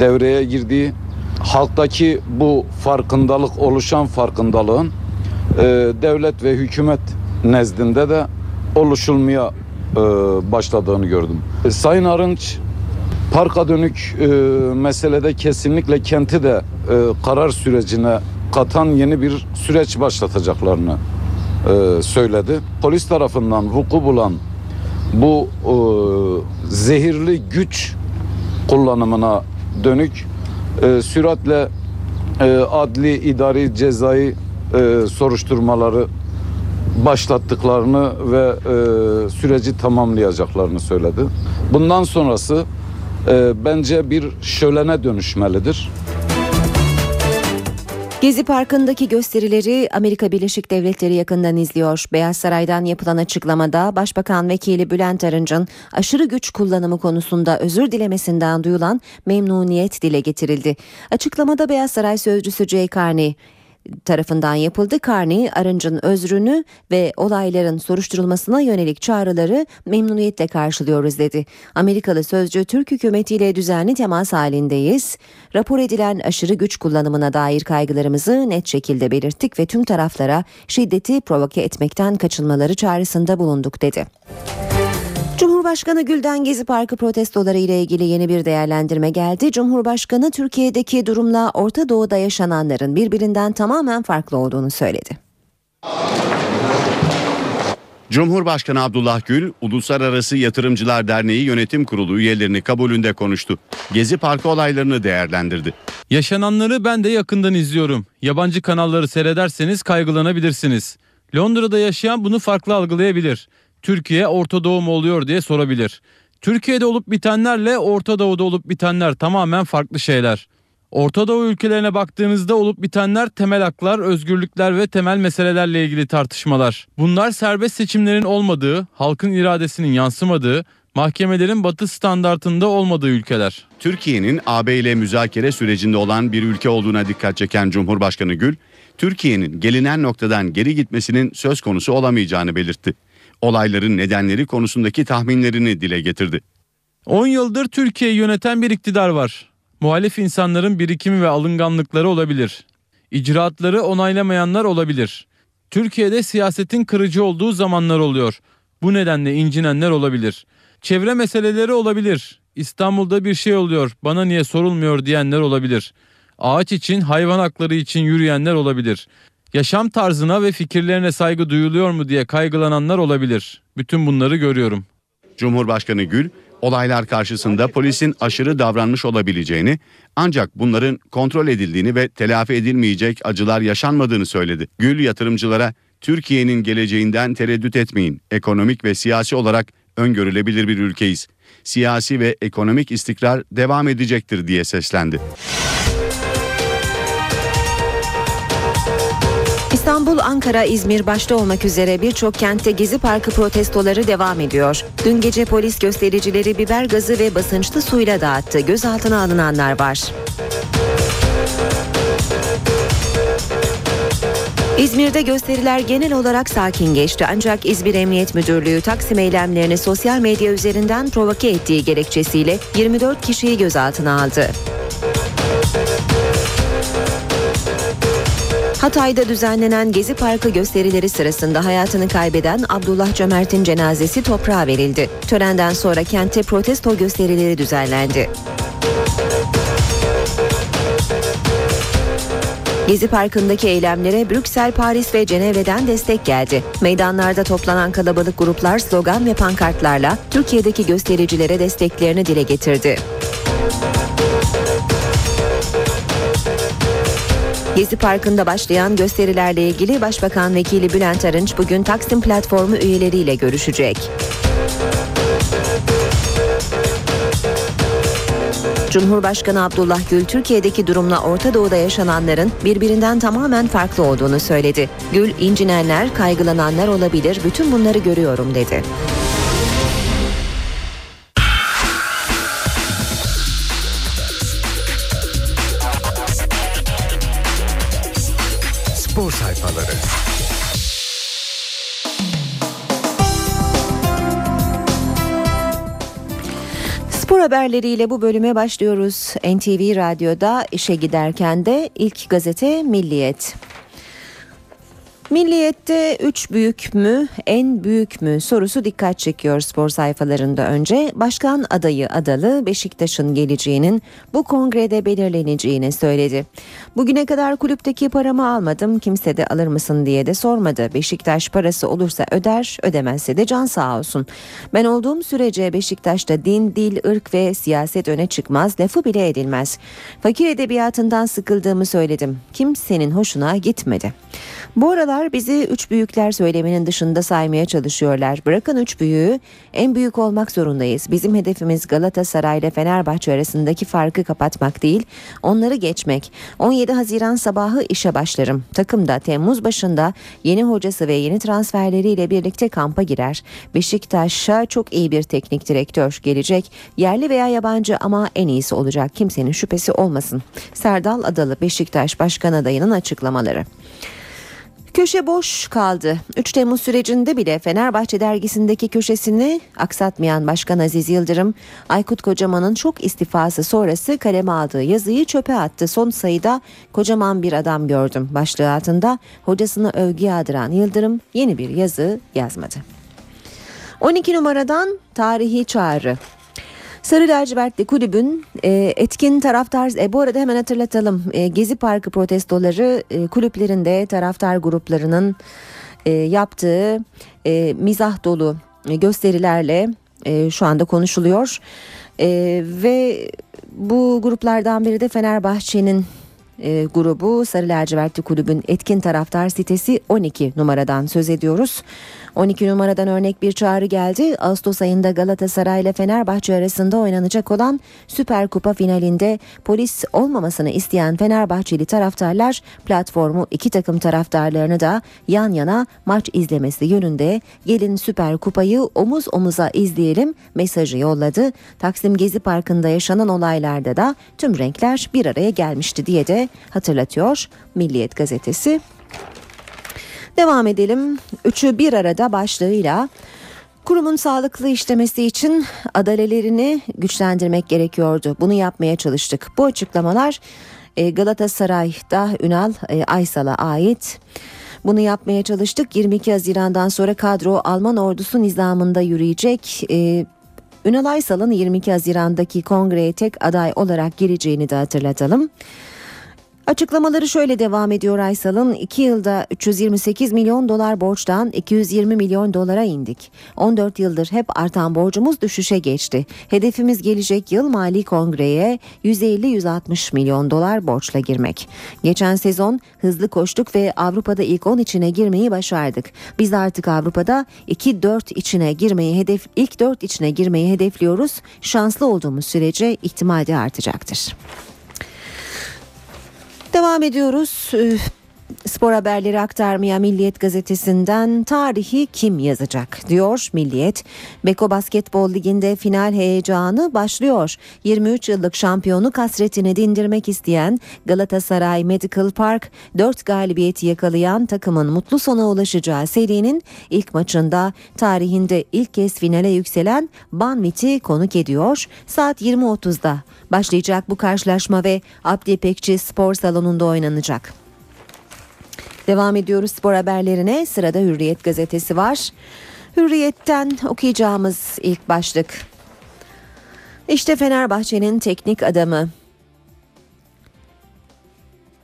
[SPEAKER 8] devreye girdiği, halktaki bu farkındalık, oluşan farkındalığın e, devlet ve hükümet nezdinde de oluşulmaya e, başladığını gördüm. E, Sayın Arınç parka dönük e, meselede kesinlikle kenti de e, karar sürecine katan yeni bir süreç başlatacaklarını e, söyledi. Polis tarafından vuku bulan bu e, zehirli güç kullanımına dönük e, süratle e, adli, idari, cezai e, soruşturmaları başlattıklarını ve e, süreci tamamlayacaklarını söyledi. Bundan sonrası e, bence bir şölene dönüşmelidir.
[SPEAKER 1] Gezi Parkı'ndaki gösterileri Amerika Birleşik Devletleri yakından izliyor. Beyaz Saray'dan yapılan açıklamada Başbakan Vekili Bülent Arınç'ın aşırı güç kullanımı konusunda özür dilemesinden duyulan memnuniyet dile getirildi. Açıklamada Beyaz Saray Sözcüsü Jay Carney tarafından yapıldı. Carney, Arınç'ın özrünü ve olayların soruşturulmasına yönelik çağrıları memnuniyetle karşılıyoruz dedi. Amerikalı sözcü Türk hükümetiyle düzenli temas halindeyiz. Rapor edilen aşırı güç kullanımına dair kaygılarımızı net şekilde belirttik ve tüm taraflara şiddeti provoke etmekten kaçınmaları çağrısında bulunduk dedi. Cumhurbaşkanı Gül'den Gezi Parkı protestoları ile ilgili yeni bir değerlendirme geldi. Cumhurbaşkanı Türkiye'deki durumla Orta Doğu'da yaşananların birbirinden tamamen farklı olduğunu söyledi.
[SPEAKER 9] Cumhurbaşkanı Abdullah Gül, Uluslararası Yatırımcılar Derneği Yönetim Kurulu üyelerini kabulünde konuştu. Gezi Parkı olaylarını değerlendirdi.
[SPEAKER 10] Yaşananları ben de yakından izliyorum. Yabancı kanalları seyrederseniz kaygılanabilirsiniz. Londra'da yaşayan bunu farklı algılayabilir. Türkiye Orta Doğu mu oluyor diye sorabilir. Türkiye'de olup bitenlerle Orta Doğu'da olup bitenler tamamen farklı şeyler. Orta Doğu ülkelerine baktığınızda olup bitenler temel haklar, özgürlükler ve temel meselelerle ilgili tartışmalar. Bunlar serbest seçimlerin olmadığı, halkın iradesinin yansımadığı, mahkemelerin batı standartında olmadığı ülkeler.
[SPEAKER 9] Türkiye'nin AB ile müzakere sürecinde olan bir ülke olduğuna dikkat çeken Cumhurbaşkanı Gül, Türkiye'nin gelinen noktadan geri gitmesinin söz konusu olamayacağını belirtti olayların nedenleri konusundaki tahminlerini dile getirdi.
[SPEAKER 10] 10 yıldır Türkiye'yi yöneten bir iktidar var. Muhalif insanların birikimi ve alınganlıkları olabilir. İcraatları onaylamayanlar olabilir. Türkiye'de siyasetin kırıcı olduğu zamanlar oluyor. Bu nedenle incinenler olabilir. Çevre meseleleri olabilir. İstanbul'da bir şey oluyor, bana niye sorulmuyor diyenler olabilir. Ağaç için, hayvan hakları için yürüyenler olabilir. Yaşam tarzına ve fikirlerine saygı duyuluyor mu diye kaygılananlar olabilir. Bütün bunları görüyorum.
[SPEAKER 9] Cumhurbaşkanı Gül, olaylar karşısında polisin aşırı davranmış olabileceğini ancak bunların kontrol edildiğini ve telafi edilmeyecek acılar yaşanmadığını söyledi. Gül yatırımcılara Türkiye'nin geleceğinden tereddüt etmeyin. Ekonomik ve siyasi olarak öngörülebilir bir ülkeyiz. Siyasi ve ekonomik istikrar devam edecektir diye seslendi.
[SPEAKER 1] İstanbul, Ankara, İzmir başta olmak üzere birçok kentte Gezi Parkı protestoları devam ediyor. Dün gece polis göstericileri biber gazı ve basınçlı suyla dağıttı. Gözaltına alınanlar var. İzmir'de gösteriler genel olarak sakin geçti ancak İzmir Emniyet Müdürlüğü Taksim eylemlerini sosyal medya üzerinden provoke ettiği gerekçesiyle 24 kişiyi gözaltına aldı. Hatay'da düzenlenen Gezi Parkı gösterileri sırasında hayatını kaybeden Abdullah Cömert'in cenazesi toprağa verildi. Törenden sonra kentte protesto gösterileri düzenlendi. Gezi Parkı'ndaki eylemlere Brüksel, Paris ve Cenevre'den destek geldi. Meydanlarda toplanan kalabalık gruplar slogan ve pankartlarla Türkiye'deki göstericilere desteklerini dile getirdi. Gezi Parkı'nda başlayan gösterilerle ilgili Başbakan Vekili Bülent Arınç bugün Taksim platformu üyeleriyle görüşecek. Cumhurbaşkanı Abdullah Gül Türkiye'deki durumla Orta Doğu'da yaşananların birbirinden tamamen farklı olduğunu söyledi. Gül incinenler, kaygılananlar olabilir, bütün bunları görüyorum dedi.
[SPEAKER 11] Sayfaları.
[SPEAKER 1] Spor haberleriyle bu bölüme başlıyoruz. NTV Radyo'da işe giderken de ilk gazete Milliyet. Milliyet'te 3 büyük mü, en büyük mü sorusu dikkat çekiyor spor sayfalarında önce. Başkan adayı Adalı Beşiktaş'ın geleceğinin bu kongrede belirleneceğini söyledi. Bugüne kadar kulüpteki paramı almadım, kimse de alır mısın diye de sormadı. Beşiktaş parası olursa öder, ödemezse de can sağ olsun. Ben olduğum sürece Beşiktaş'ta din, dil, ırk ve siyaset öne çıkmaz, lafı bile edilmez. Fakir edebiyatından sıkıldığımı söyledim. Kimsenin hoşuna gitmedi. Bu aralar bizi üç büyükler söyleminin dışında saymaya çalışıyorlar. Bırakın üç büyüğü en büyük olmak zorundayız. Bizim hedefimiz Galatasaray ile Fenerbahçe arasındaki farkı kapatmak değil, onları geçmek. 17 Haziran sabahı işe başlarım. Takım da Temmuz başında yeni hocası ve yeni transferleriyle birlikte kampa girer. Beşiktaş'a çok iyi bir teknik direktör gelecek. Yerli veya yabancı ama en iyisi olacak. Kimsenin şüphesi olmasın. Serdal Adalı Beşiktaş Başkan adayının açıklamaları. Köşe boş kaldı. 3 Temmuz sürecinde bile Fenerbahçe dergisindeki köşesini aksatmayan Başkan Aziz Yıldırım, Aykut Kocaman'ın çok istifası sonrası kaleme aldığı yazıyı çöpe attı. Son sayıda kocaman bir adam gördüm başlığı altında hocasını övgü yağdıran Yıldırım yeni bir yazı yazmadı. 12 numaradan tarihi çağrı. Sarı lacivertli kulübün e, etkin taraftar e, bu arada hemen hatırlatalım. E, Gezi Parkı protestoları e, kulüplerinde taraftar gruplarının e, yaptığı e, mizah dolu e, gösterilerle e, şu anda konuşuluyor. E, ve bu gruplardan biri de Fenerbahçe'nin e, grubu Sarı Lacivertli Kulübün etkin taraftar sitesi 12 numaradan söz ediyoruz. 12 numaradan örnek bir çağrı geldi. Ağustos ayında Galatasaray ile Fenerbahçe arasında oynanacak olan Süper Kupa finalinde polis olmamasını isteyen Fenerbahçeli taraftarlar platformu iki takım taraftarlarını da yan yana maç izlemesi yönünde gelin Süper Kupayı omuz omuza izleyelim mesajı yolladı. Taksim Gezi Parkı'nda yaşanan olaylarda da tüm renkler bir araya gelmişti diye de hatırlatıyor Milliyet gazetesi. Devam edelim. Üçü bir arada başlığıyla Kurumun sağlıklı işlemesi için adalelerini güçlendirmek gerekiyordu. Bunu yapmaya çalıştık. Bu açıklamalar e, Galatasaray'da Ünal e, Aysal'a ait. Bunu yapmaya çalıştık. 22 Haziran'dan sonra kadro Alman ordusu nizamında yürüyecek. E, Ünal Aysal'ın 22 Haziran'daki kongreye tek aday olarak gireceğini de hatırlatalım. Açıklamaları şöyle devam ediyor Aysal'ın. 2 yılda 328 milyon dolar borçtan 220 milyon dolara indik. 14 yıldır hep artan borcumuz düşüşe geçti. Hedefimiz gelecek yıl mali kongreye 150-160 milyon dolar borçla girmek. Geçen sezon hızlı koştuk ve Avrupa'da ilk 10 içine girmeyi başardık. Biz artık Avrupa'da 2-4 içine girmeyi hedef ilk 4 içine girmeyi hedefliyoruz. Şanslı olduğumuz sürece ihtimal de artacaktır. Devam ediyoruz. Spor haberleri aktarmaya Milliyet gazetesinden tarihi kim yazacak diyor Milliyet. Beko Basketbol Ligi'nde final heyecanı başlıyor. 23 yıllık şampiyonu kasretini dindirmek isteyen Galatasaray Medical Park 4 galibiyeti yakalayan takımın mutlu sona ulaşacağı serinin ilk maçında tarihinde ilk kez finale yükselen Banvit'i konuk ediyor. Saat 20.30'da başlayacak bu karşılaşma ve Abdi Pekçi Spor Salonu'nda oynanacak. Devam ediyoruz spor haberlerine. Sırada Hürriyet gazetesi var. Hürriyet'ten okuyacağımız ilk başlık. İşte Fenerbahçe'nin teknik adamı.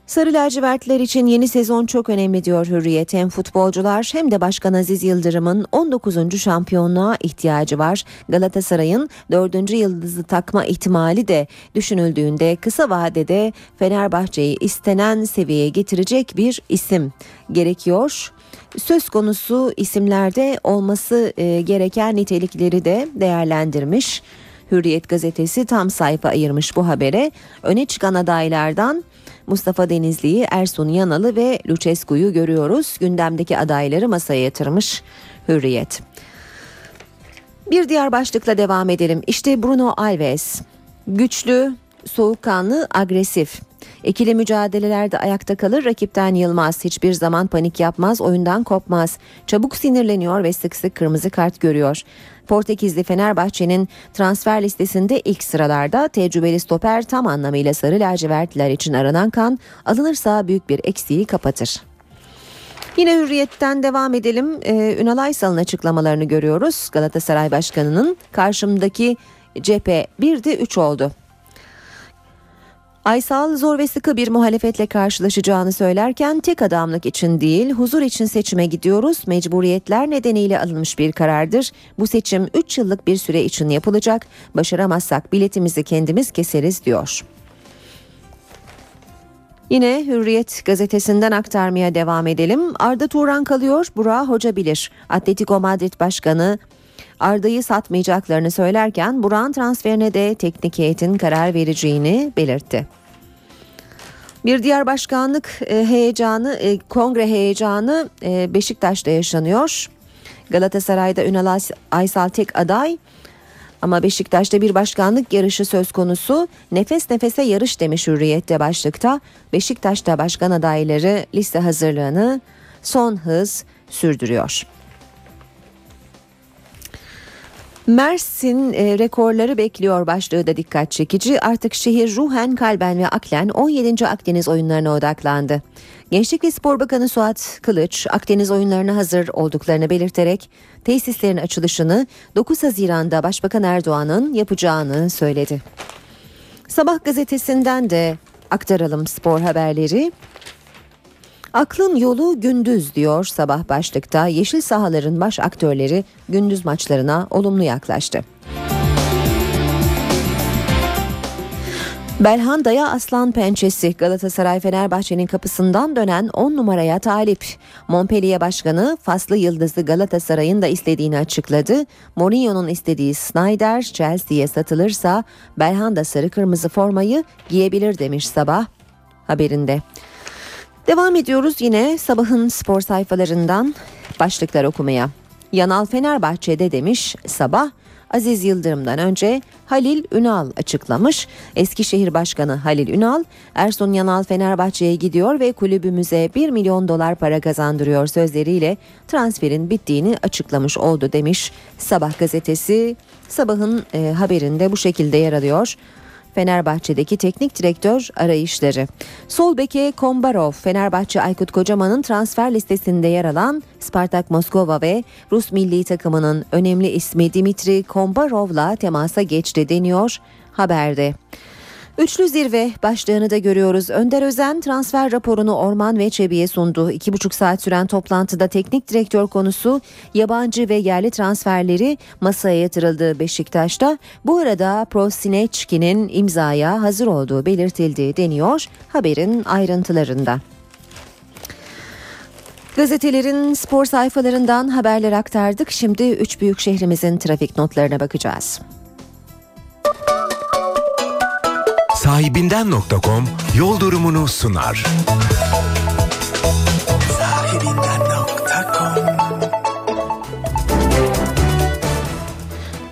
[SPEAKER 1] Sarı lacivertler için yeni sezon çok önemli diyor Hürriyet. Hem futbolcular hem de Başkan Aziz Yıldırım'ın 19. şampiyonluğa ihtiyacı var. Galatasaray'ın 4. yıldızı takma ihtimali de düşünüldüğünde kısa vadede Fenerbahçe'yi istenen seviyeye getirecek bir isim gerekiyor. Söz konusu isimlerde olması e, gereken nitelikleri de değerlendirmiş. Hürriyet gazetesi tam sayfa ayırmış bu habere. Öne çıkan adaylardan Mustafa Denizli'yi, Ersun Yanalı ve Lucescu'yu görüyoruz. Gündemdeki adayları masaya yatırmış Hürriyet. Bir diğer başlıkla devam edelim. İşte Bruno Alves. Güçlü, soğukkanlı, agresif. İkili mücadelelerde ayakta kalır, rakipten yılmaz, hiçbir zaman panik yapmaz, oyundan kopmaz. Çabuk sinirleniyor ve sık sık kırmızı kart görüyor. Portekizli Fenerbahçe'nin transfer listesinde ilk sıralarda tecrübeli stoper tam anlamıyla sarı lacivertliler için aranan kan alınırsa büyük bir eksiği kapatır. Yine hürriyetten devam edelim. Ee, Ünal Aysal'ın açıklamalarını görüyoruz. Galatasaray Başkanı'nın karşımdaki cephe 1'de 3 oldu. Aysal zor ve sıkı bir muhalefetle karşılaşacağını söylerken tek adamlık için değil huzur için seçime gidiyoruz. Mecburiyetler nedeniyle alınmış bir karardır. Bu seçim 3 yıllık bir süre için yapılacak. Başaramazsak biletimizi kendimiz keseriz diyor. Yine Hürriyet gazetesinden aktarmaya devam edelim. Arda Turan kalıyor, Burak Hoca bilir. Atletico Madrid Başkanı Arda'yı satmayacaklarını söylerken Buran transferine de teknik heyetin karar vereceğini belirtti. Bir diğer başkanlık e, heyecanı, e, kongre heyecanı e, Beşiktaş'ta yaşanıyor. Galatasaray'da Ünal Aysal tek aday ama Beşiktaş'ta bir başkanlık yarışı söz konusu. Nefes nefese yarış demiş Hürriyet'te başlıkta. Beşiktaş'ta başkan adayları liste hazırlığını son hız sürdürüyor. Mersin e, rekorları bekliyor başlığı da dikkat çekici. Artık şehir ruhen, kalben ve aklen 17. Akdeniz oyunlarına odaklandı. Gençlik ve Spor Bakanı Suat Kılıç, Akdeniz oyunlarına hazır olduklarını belirterek tesislerin açılışını 9 Haziran'da Başbakan Erdoğan'ın yapacağını söyledi. Sabah gazetesinden de aktaralım spor haberleri. Aklın yolu gündüz diyor sabah başlıkta. Yeşil sahaların baş aktörleri gündüz maçlarına olumlu yaklaştı. Belhanda'ya aslan pençesi Galatasaray Fenerbahçe'nin kapısından dönen 10 numaraya talip. Montpellier Başkanı Faslı Yıldız'ı Galatasaray'ın da istediğini açıkladı. Mourinho'nun istediği Snyder Chelsea'ye satılırsa Belhanda sarı kırmızı formayı giyebilir demiş sabah haberinde. Devam ediyoruz yine sabahın spor sayfalarından başlıklar okumaya. Yanal Fenerbahçe'de demiş sabah Aziz Yıldırım'dan önce Halil Ünal açıklamış. Eskişehir Başkanı Halil Ünal, Ersun Yanal Fenerbahçe'ye gidiyor ve kulübümüze 1 milyon dolar para kazandırıyor sözleriyle transferin bittiğini açıklamış oldu demiş. Sabah gazetesi sabahın e, haberinde bu şekilde yer alıyor. Fenerbahçe'deki teknik direktör arayışları. Sol beke Kombarov, Fenerbahçe Aykut Kocaman'ın transfer listesinde yer alan Spartak Moskova ve Rus milli takımının önemli ismi Dimitri Kombarov'la temasa geçti deniyor haberde. Üçlü zirve başlığını da görüyoruz. Önder Özen transfer raporunu Orman ve Çebi'ye sundu. İki buçuk saat süren toplantıda teknik direktör konusu yabancı ve yerli transferleri masaya yatırıldı Beşiktaş'ta. Bu arada Prosineçki'nin imzaya hazır olduğu belirtildi deniyor haberin ayrıntılarında. Gazetelerin spor sayfalarından haberler aktardık. Şimdi üç büyük şehrimizin trafik notlarına bakacağız.
[SPEAKER 11] Sahibinden.com yol durumunu sunar.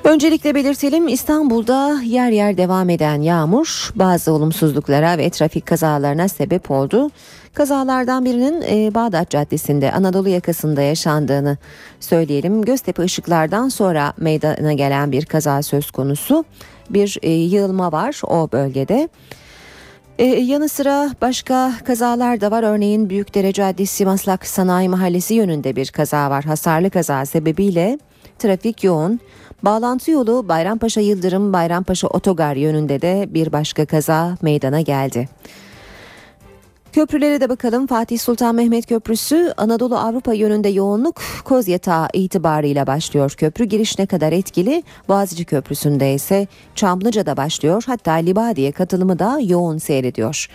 [SPEAKER 1] Öncelikle belirtelim İstanbul'da yer yer devam eden yağmur bazı olumsuzluklara ve trafik kazalarına sebep oldu. Kazalardan birinin e, Bağdat Caddesi'nde Anadolu yakasında yaşandığını söyleyelim. Göztepe ışıklardan sonra meydana gelen bir kaza söz konusu. Bir e, yığılma var o bölgede. Ee, yanı sıra başka kazalar da var. Örneğin Büyükdere Caddesi Maslak Sanayi Mahallesi yönünde bir kaza var. Hasarlı kaza sebebiyle trafik yoğun. Bağlantı yolu Bayrampaşa Yıldırım Bayrampaşa Otogar yönünde de bir başka kaza meydana geldi. Köprülere de bakalım. Fatih Sultan Mehmet Köprüsü Anadolu Avrupa yönünde yoğunluk Kozyatağı itibarıyla başlıyor. Köprü giriş ne kadar etkili? Boğaziçi Köprüsü'nde ise Çamlıca'da başlıyor. Hatta Libadiye katılımı da yoğun seyrediyor.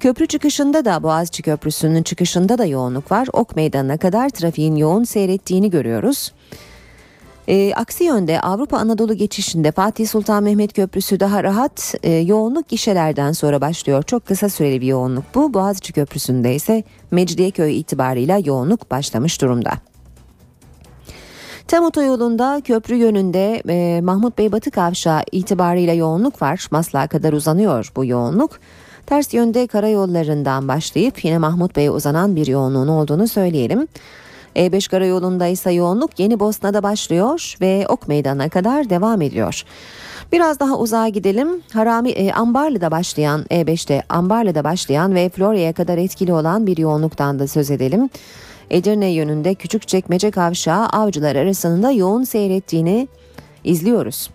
[SPEAKER 1] Köprü çıkışında da Boğaziçi Köprüsü'nün çıkışında da yoğunluk var. Ok Meydanı'na kadar trafiğin yoğun seyrettiğini görüyoruz. E, aksi yönde Avrupa Anadolu geçişinde Fatih Sultan Mehmet Köprüsü daha rahat e, yoğunluk gişelerden sonra başlıyor. Çok kısa süreli bir yoğunluk bu. Boğaziçi Köprüsü'nde ise Mecidiyeköy itibarıyla yoğunluk başlamış durumda. Tem otoyolunda köprü yönünde e, Mahmut Bey Batı Kavşağı itibarıyla yoğunluk var. Maslak'a kadar uzanıyor bu yoğunluk. Ters yönde karayollarından başlayıp yine Mahmut Bey'e uzanan bir yoğunluğun olduğunu söyleyelim. E5 karayolunda ise yoğunluk Yeni Bosna'da başlıyor ve Ok Meydanı'na kadar devam ediyor. Biraz daha uzağa gidelim. Harami e, Ambarlı'da başlayan E5'te Ambarlı'da başlayan ve Florya'ya kadar etkili olan bir yoğunluktan da söz edelim. Edirne yönünde Küçükçekmece Kavşağı avcılar arasında yoğun seyrettiğini izliyoruz.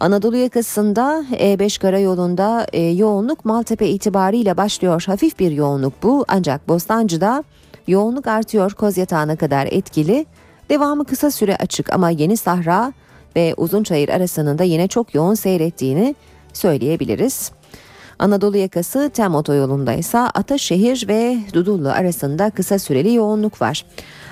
[SPEAKER 1] Anadolu yakasında E5 karayolunda e, yoğunluk Maltepe itibariyle başlıyor. Hafif bir yoğunluk bu ancak Bostancı'da yoğunluk artıyor Kozyatağı'na kadar etkili. Devamı kısa süre açık ama Yeni Sahra ve Uzunçayır arasında yine çok yoğun seyrettiğini söyleyebiliriz. Anadolu yakası Tem otoyolunda ise Ataşehir ve Dudullu arasında kısa süreli yoğunluk var.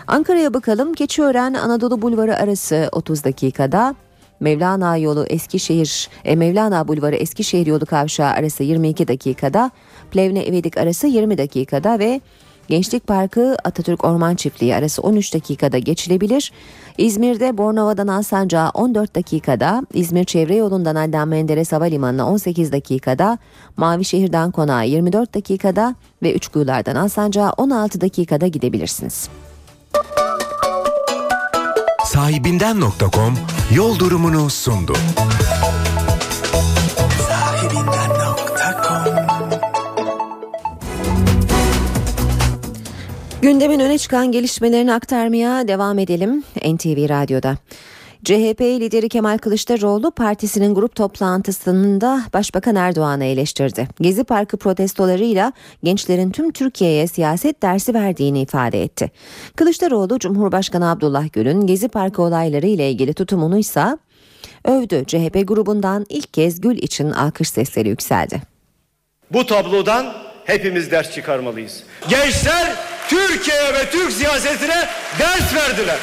[SPEAKER 1] Ankara'ya bakalım. Keçiören Anadolu Bulvarı arası 30 dakikada. Mevlana yolu Eskişehir, e, Mevlana Bulvarı Eskişehir yolu kavşağı arası 22 dakikada. Plevne Evedik arası 20 dakikada ve Gençlik Parkı Atatürk Orman Çiftliği arası 13 dakikada geçilebilir. İzmir'de Bornova'dan Alsancak'a 14 dakikada, İzmir Çevre Yolundan Adnan Menderes Havalimanı'na 18 dakikada, Mavişehir'den Konağa 24 dakikada ve Üçkuyular'dan Alsancak'a 16 dakikada gidebilirsiniz.
[SPEAKER 11] Sahibinden.com yol durumunu sundu.
[SPEAKER 1] Gündemin öne çıkan gelişmelerini aktarmaya devam edelim NTV Radyo'da. CHP lideri Kemal Kılıçdaroğlu partisinin grup toplantısında Başbakan Erdoğan'ı eleştirdi. Gezi Parkı protestolarıyla gençlerin tüm Türkiye'ye siyaset dersi verdiğini ifade etti. Kılıçdaroğlu Cumhurbaşkanı Abdullah Gül'ün Gezi Parkı olayları ile ilgili tutumunu ise övdü. CHP grubundan ilk kez Gül için alkış sesleri yükseldi.
[SPEAKER 12] Bu tablodan hepimiz ders çıkarmalıyız. Gençler Türkiye ve Türk siyasetine ders verdiler.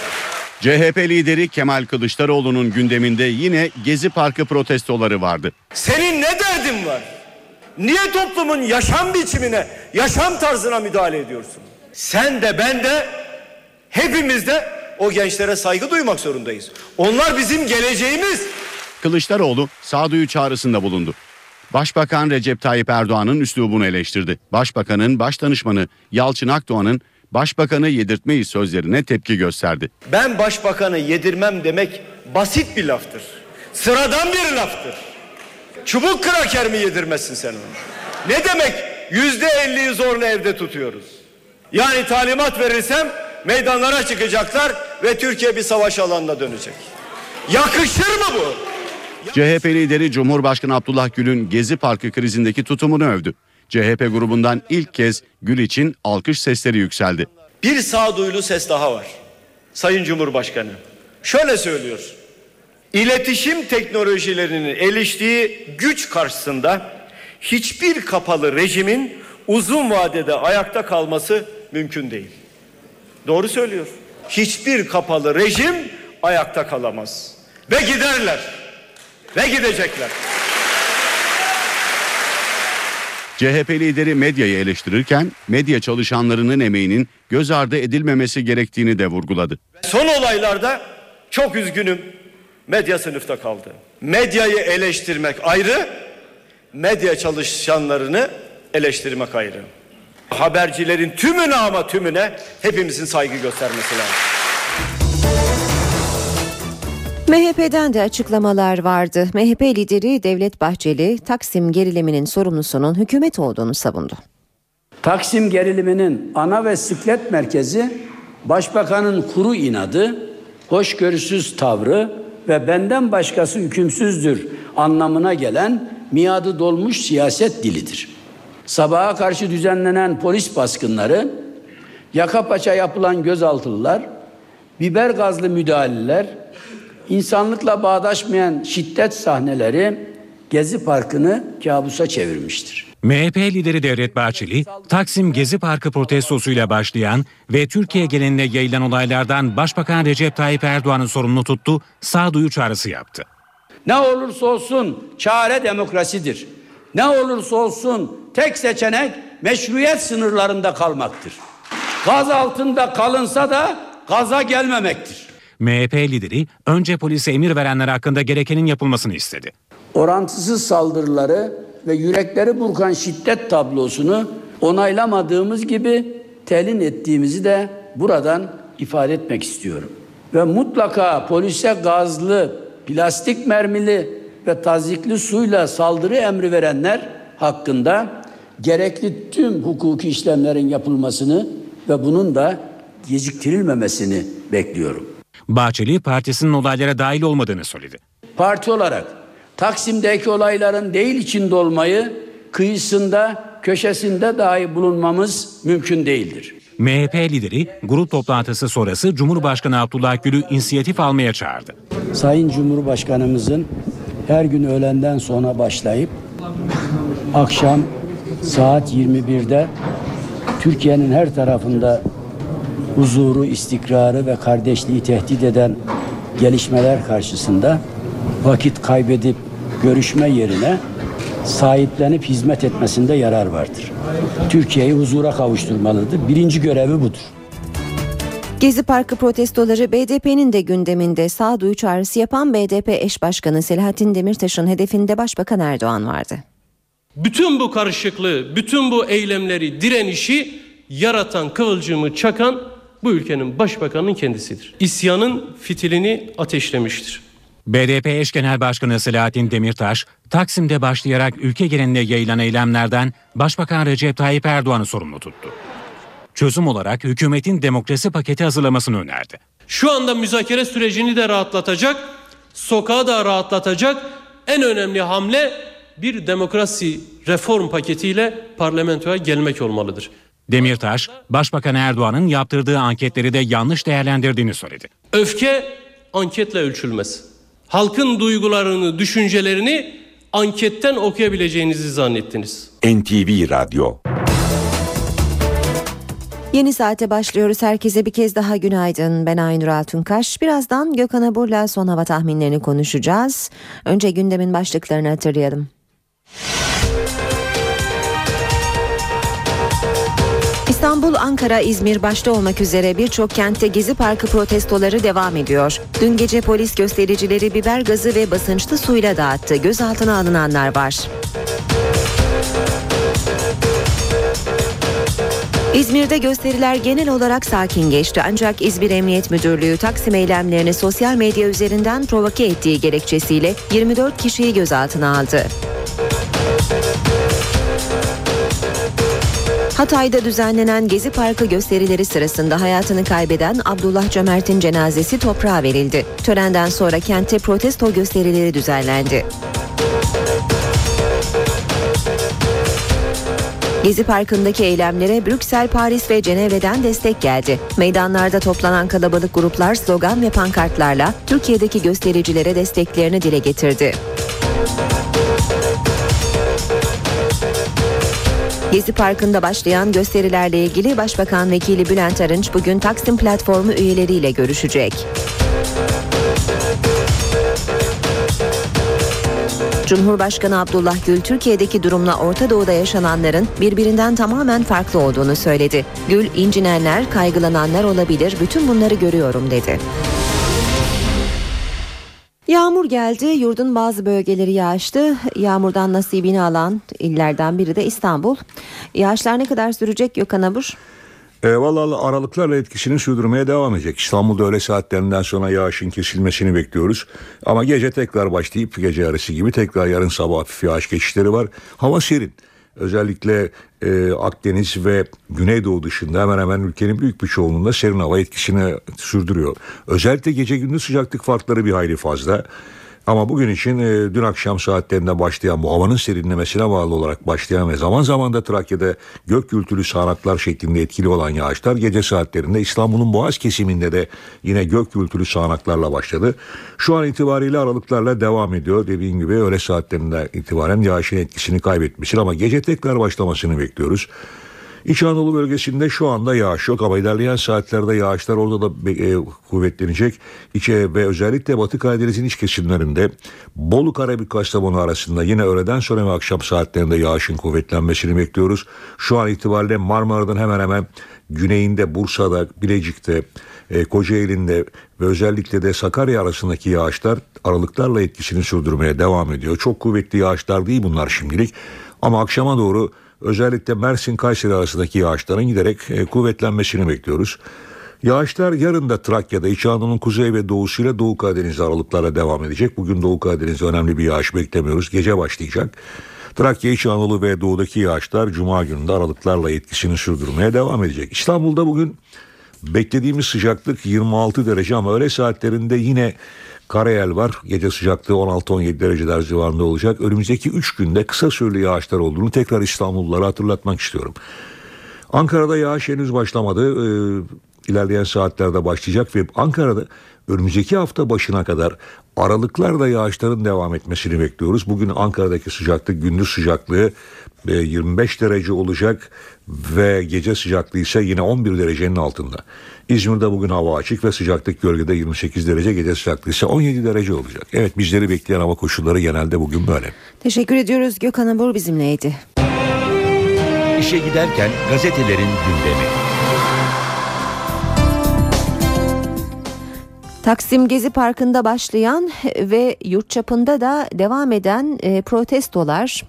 [SPEAKER 9] CHP lideri Kemal Kılıçdaroğlu'nun gündeminde yine Gezi Parkı protestoları vardı.
[SPEAKER 12] Senin ne derdin var? Niye toplumun yaşam biçimine, yaşam tarzına müdahale ediyorsun? Sen de ben de hepimiz de o gençlere saygı duymak zorundayız. Onlar bizim geleceğimiz.
[SPEAKER 9] Kılıçdaroğlu sağduyu çağrısında bulundu. Başbakan Recep Tayyip Erdoğan'ın üslubunu eleştirdi. Başbakanın başdanışmanı Yalçın Akdoğan'ın başbakanı yedirtmeyi sözlerine tepki gösterdi.
[SPEAKER 12] Ben başbakanı yedirmem demek basit bir laftır. Sıradan bir laftır. Çubuk kraker mi yedirmezsin sen onu? Ne demek yüzde elliyi zorla evde tutuyoruz? Yani talimat verirsem meydanlara çıkacaklar ve Türkiye bir savaş alanına dönecek. Yakışır mı bu?
[SPEAKER 9] CHP lideri Cumhurbaşkanı Abdullah Gül'ün Gezi Parkı krizindeki tutumunu övdü. CHP grubundan ilk kez Gül için alkış sesleri yükseldi.
[SPEAKER 12] Bir sağduyulu ses daha var. Sayın Cumhurbaşkanı. Şöyle söylüyor. İletişim teknolojilerinin eriştiği güç karşısında hiçbir kapalı rejimin uzun vadede ayakta kalması mümkün değil. Doğru söylüyor. Hiçbir kapalı rejim ayakta kalamaz. Ve giderler. Ve gidecekler.
[SPEAKER 9] CHP lideri medyayı eleştirirken medya çalışanlarının emeğinin göz ardı edilmemesi gerektiğini de vurguladı.
[SPEAKER 12] Son olaylarda çok üzgünüm medya sınıfta kaldı. Medyayı eleştirmek ayrı, medya çalışanlarını eleştirmek ayrı. Habercilerin tümüne ama tümüne hepimizin saygı göstermesi lazım.
[SPEAKER 1] MHP'den de açıklamalar vardı. MHP lideri Devlet Bahçeli, Taksim geriliminin sorumlusunun hükümet olduğunu savundu.
[SPEAKER 13] Taksim geriliminin ana ve sıklet merkezi başbakanın kuru inadı, hoşgörüsüz tavrı ve benden başkası hükümsüzdür anlamına gelen miadı dolmuş siyaset dilidir. Sabaha karşı düzenlenen polis baskınları, yaka paça yapılan gözaltılılar, biber gazlı müdahaleler, insanlıkla bağdaşmayan şiddet sahneleri Gezi Parkı'nı kabusa çevirmiştir.
[SPEAKER 7] MHP lideri Devlet Bahçeli, Taksim Gezi Parkı protestosuyla başlayan ve Türkiye genelinde yayılan olaylardan Başbakan Recep Tayyip Erdoğan'ı sorumlu tuttu, sağduyu çağrısı yaptı.
[SPEAKER 13] Ne olursa olsun çare demokrasidir. Ne olursa olsun tek seçenek meşruiyet sınırlarında kalmaktır. Gaz altında kalınsa da gaza gelmemektir.
[SPEAKER 7] MHP lideri önce polise emir verenler hakkında gerekenin yapılmasını istedi.
[SPEAKER 13] Orantısız saldırıları ve yürekleri burkan şiddet tablosunu onaylamadığımız gibi telin ettiğimizi de buradan ifade etmek istiyorum. Ve mutlaka polise gazlı, plastik mermili ve tazikli suyla saldırı emri verenler hakkında gerekli tüm hukuki işlemlerin yapılmasını ve bunun da geciktirilmemesini bekliyorum.
[SPEAKER 7] Bahçeli partisinin olaylara dahil olmadığını söyledi.
[SPEAKER 13] Parti olarak Taksim'deki olayların değil içinde olmayı kıyısında, köşesinde dahi bulunmamız mümkün değildir.
[SPEAKER 7] MHP lideri grup toplantısı sonrası Cumhurbaşkanı Abdullah Gül'ü inisiyatif almaya çağırdı.
[SPEAKER 13] Sayın Cumhurbaşkanımızın her gün öğlenden sonra başlayıp akşam saat 21'de Türkiye'nin her tarafında huzuru, istikrarı ve kardeşliği tehdit eden gelişmeler karşısında vakit kaybedip görüşme yerine sahiplenip hizmet etmesinde yarar vardır. Türkiye'yi huzura kavuşturmalıdır. Birinci görevi budur.
[SPEAKER 1] Gezi Parkı protestoları BDP'nin de gündeminde sağduyu çağrısı yapan BDP eş başkanı Selahattin Demirtaş'ın hedefinde Başbakan Erdoğan vardı.
[SPEAKER 14] Bütün bu karışıklığı, bütün bu eylemleri, direnişi yaratan, kıvılcımı çakan bu ülkenin başbakanının kendisidir. İsyanın fitilini ateşlemiştir.
[SPEAKER 7] BDP eş genel başkanı Selahattin Demirtaş, Taksim'de başlayarak ülke genelinde yayılan eylemlerden Başbakan Recep Tayyip Erdoğan'ı sorumlu tuttu. Çözüm olarak hükümetin demokrasi paketi hazırlamasını önerdi.
[SPEAKER 14] Şu anda müzakere sürecini de rahatlatacak, sokağı da rahatlatacak en önemli hamle bir demokrasi reform paketiyle parlamentoya gelmek olmalıdır.
[SPEAKER 7] Demirtaş, Başbakan Erdoğan'ın yaptırdığı anketleri de yanlış değerlendirdiğini söyledi.
[SPEAKER 14] Öfke anketle ölçülmez. Halkın duygularını, düşüncelerini anketten okuyabileceğinizi zannettiniz.
[SPEAKER 2] NTV Radyo
[SPEAKER 1] Yeni saate başlıyoruz. Herkese bir kez daha günaydın. Ben Aynur Altunkaş. Birazdan Gökhan Abur'la son hava tahminlerini konuşacağız. Önce gündemin başlıklarını hatırlayalım. İstanbul, Ankara, İzmir başta olmak üzere birçok kentte Gezi Parkı protestoları devam ediyor. Dün gece polis göstericileri biber gazı ve basınçlı suyla dağıttı. Gözaltına alınanlar var. İzmir'de gösteriler genel olarak sakin geçti ancak İzmir Emniyet Müdürlüğü Taksim eylemlerini sosyal medya üzerinden provoke ettiği gerekçesiyle 24 kişiyi gözaltına aldı. Hatay'da düzenlenen Gezi Parkı gösterileri sırasında hayatını kaybeden Abdullah Cömert'in cenazesi toprağa verildi. Törenden sonra kentte protesto gösterileri düzenlendi. Gezi Parkı'ndaki eylemlere Brüksel, Paris ve Cenevre'den destek geldi. Meydanlarda toplanan kalabalık gruplar slogan ve pankartlarla Türkiye'deki göstericilere desteklerini dile getirdi. Gezi Parkı'nda başlayan gösterilerle ilgili Başbakan Vekili Bülent Arınç bugün Taksim Platformu üyeleriyle görüşecek. Cumhurbaşkanı Abdullah Gül Türkiye'deki durumla Orta Doğu'da yaşananların birbirinden tamamen farklı olduğunu söyledi. Gül incinenler, kaygılananlar olabilir, bütün bunları görüyorum dedi. Yağmur geldi. Yurdun bazı bölgeleri yağıştı. Yağmurdan nasibini alan illerden biri de İstanbul. Yağışlar ne kadar sürecek Gökhan Abur?
[SPEAKER 15] E, Valla aralıklarla etkisini sürdürmeye devam edecek. İstanbul'da öğle saatlerinden sonra yağışın kesilmesini bekliyoruz. Ama gece tekrar başlayıp gece yarısı gibi tekrar yarın sabah hafif yağış geçişleri var. Hava serin. Özellikle e, Akdeniz ve Güneydoğu dışında hemen hemen ülkenin büyük bir çoğunluğunda serin hava etkisini sürdürüyor. Özellikle gece gündüz sıcaklık farkları bir hayli fazla. Ama bugün için e, dün akşam saatlerinde başlayan bu havanın serinlemesine bağlı olarak başlayan ve zaman zaman da Trakya'da gök gürültülü sağanaklar şeklinde etkili olan yağışlar gece saatlerinde İstanbul'un Boğaz kesiminde de yine gök gürültülü sağanaklarla başladı. Şu an itibariyle aralıklarla devam ediyor. Dediğim gibi öğle saatlerinde itibaren yağışın etkisini kaybetmiştir ama gece tekrar başlamasını bekliyoruz. İç Anadolu bölgesinde şu anda yağış yok ama ilerleyen saatlerde yağışlar orada da e, kuvvetlenecek. İçe ve özellikle Batı Karadeniz'in iç kesimlerinde Bolu Karabük Kastamonu arasında yine öğleden sonra ve akşam saatlerinde yağışın kuvvetlenmesini bekliyoruz. Şu an itibariyle Marmara'dan hemen hemen güneyinde Bursa'da, Bilecik'te, e, Kocaeli'nde ve özellikle de Sakarya arasındaki yağışlar aralıklarla etkisini sürdürmeye devam ediyor. Çok kuvvetli yağışlar değil bunlar şimdilik ama akşama doğru özellikle Mersin Kayseri arasındaki yağışların giderek e, kuvvetlenmesini bekliyoruz. Yağışlar yarın da Trakya'da İç Anadolu'nun kuzey ve doğusuyla Doğu Karadeniz aralıklarla devam edecek. Bugün Doğu Karadeniz'de önemli bir yağış beklemiyoruz. Gece başlayacak. Trakya, İç Anadolu ve doğudaki yağışlar Cuma gününde aralıklarla etkisini sürdürmeye devam edecek. İstanbul'da bugün beklediğimiz sıcaklık 26 derece ama öğle saatlerinde yine Karayel var. Gece sıcaklığı 16-17 dereceler civarında olacak. Önümüzdeki 3 günde kısa süreli yağışlar olduğunu tekrar İstanbullulara hatırlatmak istiyorum. Ankara'da yağış henüz başlamadı. Ee, ilerleyen saatlerde başlayacak ve Ankara'da önümüzdeki hafta başına kadar aralıklarla yağışların devam etmesini bekliyoruz. Bugün Ankara'daki sıcaklık gündüz sıcaklığı 25 derece olacak ve gece sıcaklığı ise yine 11 derecenin altında. İzmir'de bugün hava açık ve sıcaklık gölgede 28 derece, gece sıcaklığı ise 17 derece olacak. Evet bizleri bekleyen hava koşulları genelde bugün böyle.
[SPEAKER 1] Teşekkür ediyoruz Gökhan Abur bizimleydi.
[SPEAKER 2] İşe giderken gazetelerin gündemi.
[SPEAKER 1] Taksim Gezi Parkı'nda başlayan ve yurt çapında da devam eden e, protestolar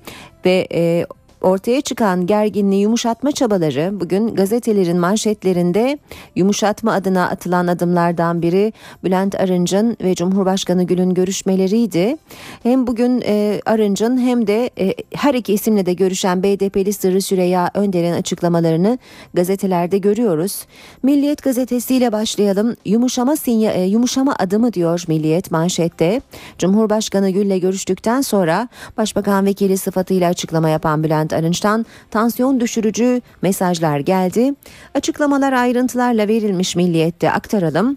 [SPEAKER 1] ve e, ortaya çıkan gerginliği yumuşatma çabaları bugün gazetelerin manşetlerinde yumuşatma adına atılan adımlardan biri Bülent Arınç'ın ve Cumhurbaşkanı Gül'ün görüşmeleriydi. Hem bugün e, Arınç'ın hem de e, her iki isimle de görüşen BDP'li Sırrı Süreyya Önder'in açıklamalarını gazetelerde görüyoruz. Milliyet gazetesiyle başlayalım. Yumuşama sinya, e, yumuşama adımı diyor Milliyet manşette. Cumhurbaşkanı Gül'le görüştükten sonra Başbakan Vekili sıfatıyla açıklama yapan Bülent Arınç'tan tansiyon düşürücü mesajlar geldi. Açıklamalar ayrıntılarla verilmiş Milliyet'te aktaralım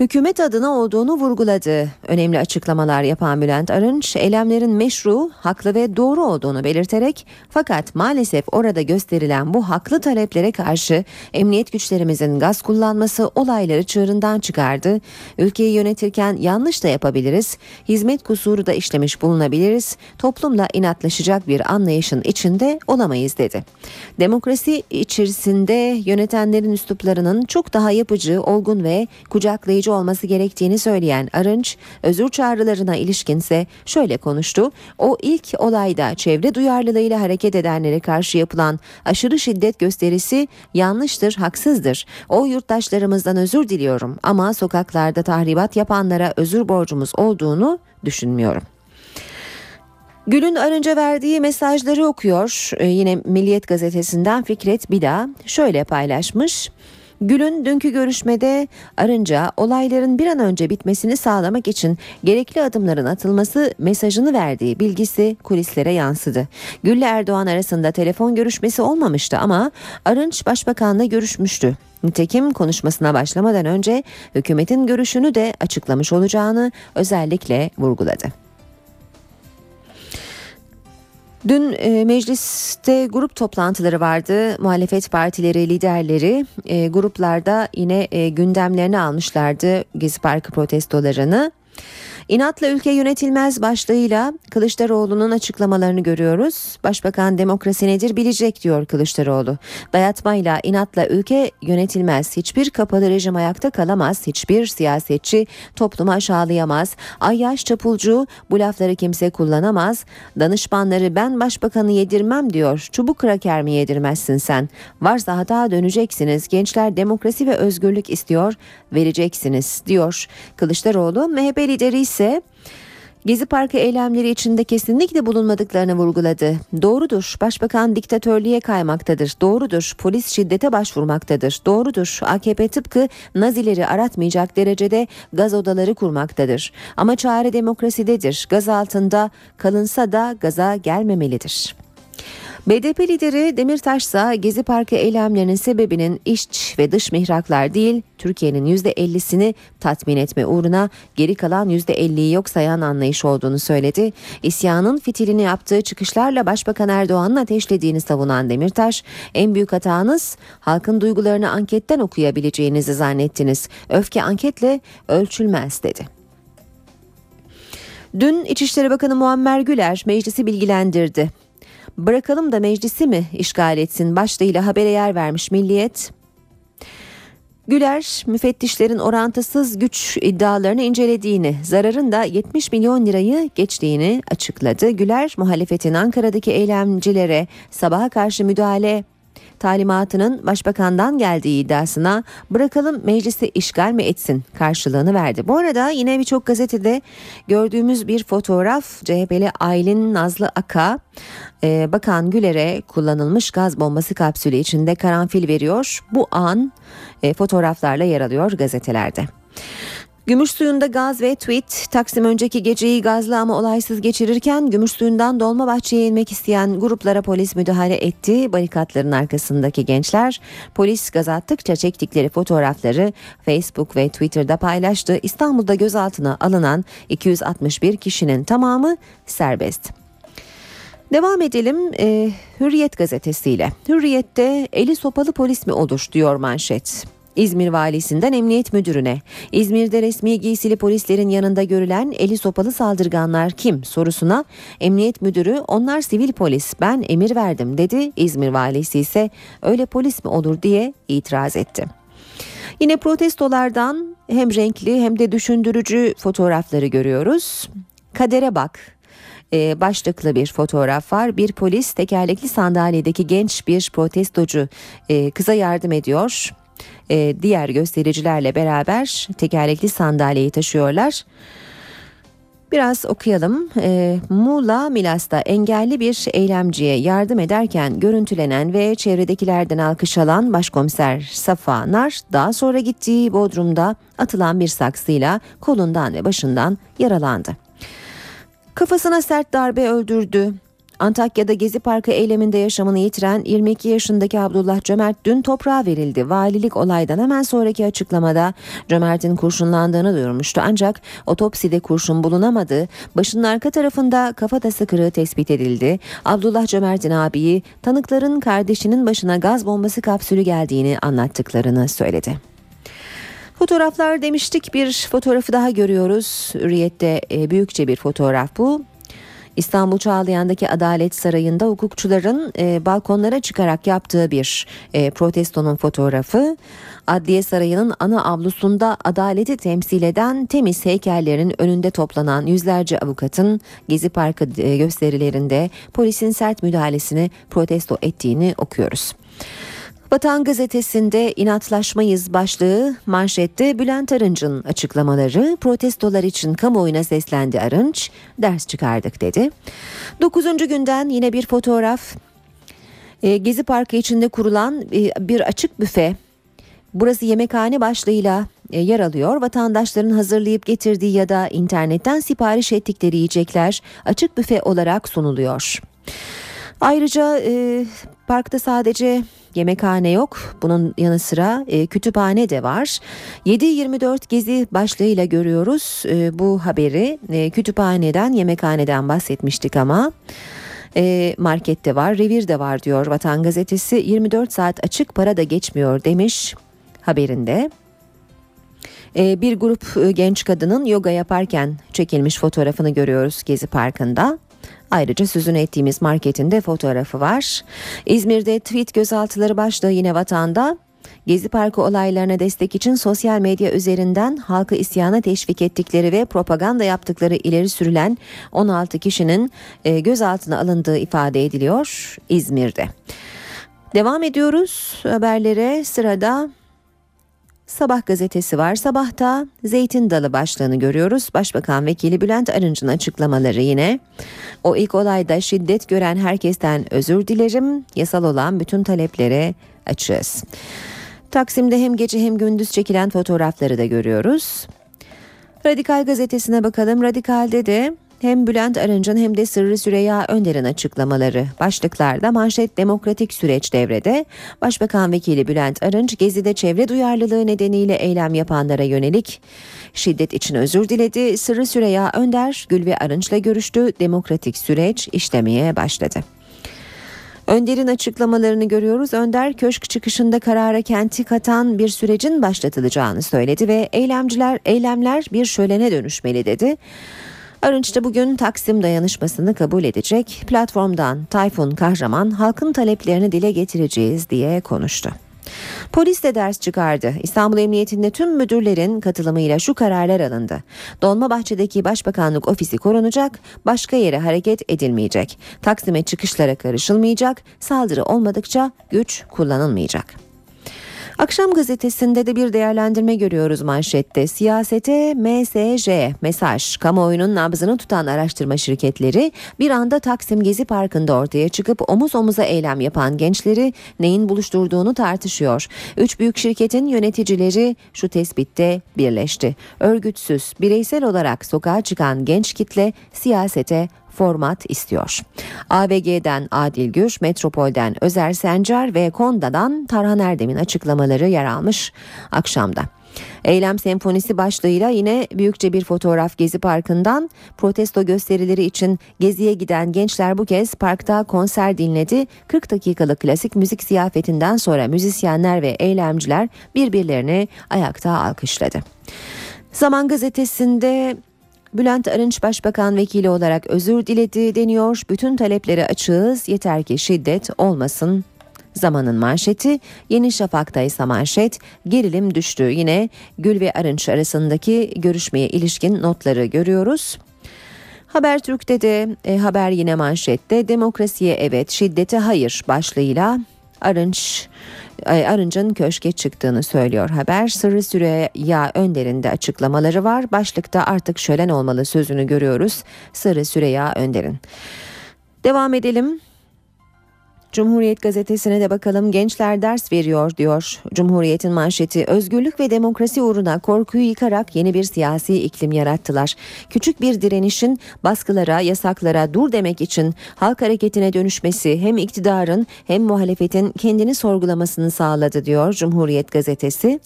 [SPEAKER 1] hükümet adına olduğunu vurguladı. Önemli açıklamalar yapan Bülent Arınç, eylemlerin meşru, haklı ve doğru olduğunu belirterek fakat maalesef orada gösterilen bu haklı taleplere karşı emniyet güçlerimizin gaz kullanması olayları çığırından çıkardı. Ülkeyi yönetirken yanlış da yapabiliriz, hizmet kusuru da işlemiş bulunabiliriz, toplumla inatlaşacak bir anlayışın içinde olamayız dedi. Demokrasi içerisinde yönetenlerin üsluplarının çok daha yapıcı, olgun ve kucaklayıcı önleyici olması gerektiğini söyleyen Arınç, özür çağrılarına ilişkinse şöyle konuştu. O ilk olayda çevre duyarlılığıyla hareket edenlere karşı yapılan aşırı şiddet gösterisi yanlıştır, haksızdır. O yurttaşlarımızdan özür diliyorum ama sokaklarda tahribat yapanlara özür borcumuz olduğunu düşünmüyorum. Gül'ün Arınca verdiği mesajları okuyor. Ee, yine Milliyet gazetesinden Fikret Bida şöyle paylaşmış. Gül'ün dünkü görüşmede Arınca olayların bir an önce bitmesini sağlamak için gerekli adımların atılması mesajını verdiği bilgisi kulislere yansıdı. Gül ile Erdoğan arasında telefon görüşmesi olmamıştı ama Arınç başbakanla görüşmüştü. Nitekim konuşmasına başlamadan önce hükümetin görüşünü de açıklamış olacağını özellikle vurguladı. Dün e, mecliste grup toplantıları vardı. Muhalefet partileri liderleri e, gruplarda yine e, gündemlerini almışlardı Gezi Parkı protestolarını. İnatla ülke yönetilmez başlığıyla Kılıçdaroğlu'nun açıklamalarını görüyoruz. Başbakan demokrasi nedir bilecek diyor Kılıçdaroğlu. Dayatmayla inatla ülke yönetilmez. Hiçbir kapalı rejim ayakta kalamaz. Hiçbir siyasetçi toplumu aşağılayamaz. Ayyaş çapulcu bu lafları kimse kullanamaz. Danışmanları ben başbakanı yedirmem diyor. Çubuk kraker mi yedirmezsin sen? Varsa hata döneceksiniz. Gençler demokrasi ve özgürlük istiyor. Vereceksiniz diyor. Kılıçdaroğlu MHP lideri ise Gezi Parkı eylemleri içinde kesinlikle bulunmadıklarını vurguladı. Doğrudur. Başbakan diktatörlüğe kaymaktadır. Doğrudur. Polis şiddete başvurmaktadır. Doğrudur. AKP tıpkı Nazileri aratmayacak derecede gaz odaları kurmaktadır. Ama çare demokrasidedir. Gaz altında kalınsa da gaza gelmemelidir. BDP lideri Demirtaş ise Gezi Parkı eylemlerinin sebebinin iç ve dış mihraklar değil, Türkiye'nin %50'sini tatmin etme uğruna geri kalan %50'yi yok sayan anlayış olduğunu söyledi. İsyanın fitilini yaptığı çıkışlarla Başbakan Erdoğan'ın ateşlediğini savunan Demirtaş, en büyük hatanız halkın duygularını anketten okuyabileceğinizi zannettiniz. Öfke anketle ölçülmez dedi. Dün İçişleri Bakanı Muammer Güler meclisi bilgilendirdi. Bırakalım da meclisi mi işgal etsin başlığıyla habere yer vermiş Milliyet. Güler müfettişlerin orantısız güç iddialarını incelediğini, zararın da 70 milyon lirayı geçtiğini açıkladı. Güler muhalefetin Ankara'daki eylemcilere sabaha karşı müdahale talimatının başbakandan geldiği iddiasına bırakalım meclisi işgal mi etsin karşılığını verdi. Bu arada yine birçok gazetede gördüğümüz bir fotoğraf CHP'li Aylin Nazlı Aka e, Bakan Güler'e kullanılmış gaz bombası kapsülü içinde karanfil veriyor. Bu an e, fotoğraflarla yer alıyor gazetelerde. Gümüş suyunda gaz ve tweet Taksim önceki geceyi gazlı ama olaysız geçirirken gümüş suyundan Dolmabahçe'ye inmek isteyen gruplara polis müdahale etti. Barikatların arkasındaki gençler polis gaz attıkça çektikleri fotoğrafları Facebook ve Twitter'da paylaştı. İstanbul'da gözaltına alınan 261 kişinin tamamı serbest. Devam edelim e, Hürriyet gazetesiyle. Hürriyet'te eli sopalı polis mi olur diyor manşet. İzmir valisinden emniyet müdürüne. İzmir'de resmi giysili polislerin yanında görülen eli sopalı saldırganlar kim sorusuna emniyet müdürü onlar sivil polis ben emir verdim dedi. İzmir valisi ise öyle polis mi olur diye itiraz etti. Yine protestolardan hem renkli hem de düşündürücü fotoğrafları görüyoruz. Kadere bak e, başlıklı bir fotoğraf var. Bir polis tekerlekli sandalyedeki genç bir protestocu e, kıza yardım ediyor e, diğer göstericilerle beraber tekerlekli sandalyeyi taşıyorlar. Biraz okuyalım. E, Muğla Milas'ta engelli bir eylemciye yardım ederken görüntülenen ve çevredekilerden alkış alan başkomiser Safa Nar daha sonra gittiği Bodrum'da atılan bir saksıyla kolundan ve başından yaralandı. Kafasına sert darbe öldürdü. Antakya'da Gezi Parkı eyleminde yaşamını yitiren 22 yaşındaki Abdullah Cömert dün toprağa verildi. Valilik olaydan hemen sonraki açıklamada Cömert'in kurşunlandığını duyurmuştu. Ancak otopside kurşun bulunamadı. Başının arka tarafında kafatası kırığı tespit edildi. Abdullah Cömert'in abiyi tanıkların kardeşinin başına gaz bombası kapsülü geldiğini anlattıklarını söyledi. Fotoğraflar demiştik bir fotoğrafı daha görüyoruz. Hürriyette e, büyükçe bir fotoğraf bu. İstanbul Çağlayan'daki Adalet Sarayı'nda hukukçuların e, balkonlara çıkarak yaptığı bir e, protestonun fotoğrafı. Adliye Sarayı'nın ana avlusunda adaleti temsil eden temiz heykellerin önünde toplanan yüzlerce avukatın Gezi Parkı e, gösterilerinde polisin sert müdahalesini protesto ettiğini okuyoruz. Vatan gazetesinde inatlaşmayız başlığı manşette Bülent Arınç'ın açıklamaları protestolar için kamuoyuna seslendi Arınç ders çıkardık dedi. Dokuzuncu günden yine bir fotoğraf e, Gezi Parkı içinde kurulan e, bir açık büfe burası yemekhane başlığıyla e, yer alıyor. Vatandaşların hazırlayıp getirdiği ya da internetten sipariş ettikleri yiyecekler açık büfe olarak sunuluyor. Ayrıca e, parkta sadece yemekhane yok. Bunun yanı sıra e, kütüphane de var. 7-24 gezi başlığıyla görüyoruz e, bu haberi. E, kütüphaneden, yemekhaneden bahsetmiştik ama e, markette var, revir de var diyor Vatan Gazetesi. 24 saat açık para da geçmiyor demiş haberinde. E, bir grup e, genç kadının yoga yaparken çekilmiş fotoğrafını görüyoruz Gezi Parkı'nda. Ayrıca sözünü ettiğimiz marketinde fotoğrafı var. İzmir'de tweet gözaltıları başlığı yine vatanda. Gezi Parkı olaylarına destek için sosyal medya üzerinden halkı isyana teşvik ettikleri ve propaganda yaptıkları ileri sürülen 16 kişinin e, gözaltına alındığı ifade ediliyor İzmir'de. Devam ediyoruz haberlere sırada Sabah gazetesi var. Sabahta Zeytin Dalı başlığını görüyoruz. Başbakan Vekili Bülent Arınç'ın açıklamaları yine. O ilk olayda şiddet gören herkesten özür dilerim. Yasal olan bütün taleplere açığız. Taksim'de hem gece hem gündüz çekilen fotoğrafları da görüyoruz. Radikal gazetesine bakalım. Radikal'de de hem Bülent Arınç'ın hem de Sırrı Süreyya Önder'in açıklamaları başlıklarda manşet demokratik süreç devrede. Başbakan Vekili Bülent Arınç Gezi'de çevre duyarlılığı nedeniyle eylem yapanlara yönelik şiddet için özür diledi. Sırrı Süreyya Önder Gül ve Arınç'la görüştü. Demokratik süreç işlemeye başladı. Önder'in açıklamalarını görüyoruz. Önder köşk çıkışında karara kenti katan bir sürecin başlatılacağını söyledi ve eylemciler eylemler bir şölene dönüşmeli dedi. Arınç da bugün Taksim dayanışmasını kabul edecek. Platformdan Tayfun Kahraman halkın taleplerini dile getireceğiz diye konuştu. Polis de ders çıkardı. İstanbul Emniyetinde tüm müdürlerin katılımıyla şu kararlar alındı. Dolmabahçe'deki Başbakanlık ofisi korunacak, başka yere hareket edilmeyecek. Taksim'e çıkışlara karışılmayacak, saldırı olmadıkça güç kullanılmayacak. Akşam gazetesinde de bir değerlendirme görüyoruz manşette. Siyasete MSJ mesaj kamuoyunun nabzını tutan araştırma şirketleri bir anda Taksim Gezi Parkı'nda ortaya çıkıp omuz omuza eylem yapan gençleri neyin buluşturduğunu tartışıyor. Üç büyük şirketin yöneticileri şu tespitte birleşti. Örgütsüz, bireysel olarak sokağa çıkan genç kitle siyasete format istiyor. AVG'den Adil Gür, Metropol'den Özer Sencar ve Konda'dan Tarhan Erdem'in açıklamaları yer almış akşamda. Eylem senfonisi başlığıyla yine büyükçe bir fotoğraf Gezi Parkı'ndan protesto gösterileri için Gezi'ye giden gençler bu kez parkta konser dinledi. 40 dakikalık klasik müzik ziyafetinden sonra müzisyenler ve eylemciler birbirlerini ayakta alkışladı. Zaman gazetesinde Bülent Arınç Başbakan Vekili olarak özür diledi deniyor. Bütün talepleri açığız yeter ki şiddet olmasın Zamanın manşeti Yeni Şafak'ta ise manşet gerilim düştü. Yine Gül ve Arınç arasındaki görüşmeye ilişkin notları görüyoruz. Habertürk'te de e, haber yine manşette demokrasiye evet şiddete hayır başlığıyla Arınç Arınç'ın köşke çıktığını söylüyor haber. Sırrı Süreyya Önder'in de açıklamaları var. Başlıkta artık şölen olmalı sözünü görüyoruz. Sırrı Süreyya Önder'in. Devam edelim. Cumhuriyet gazetesine de bakalım gençler ders veriyor diyor. Cumhuriyet'in manşeti özgürlük ve demokrasi uğruna korkuyu yıkarak yeni bir siyasi iklim yarattılar. Küçük bir direnişin baskılara, yasaklara dur demek için halk hareketine dönüşmesi hem iktidarın hem muhalefetin kendini sorgulamasını sağladı diyor Cumhuriyet gazetesi.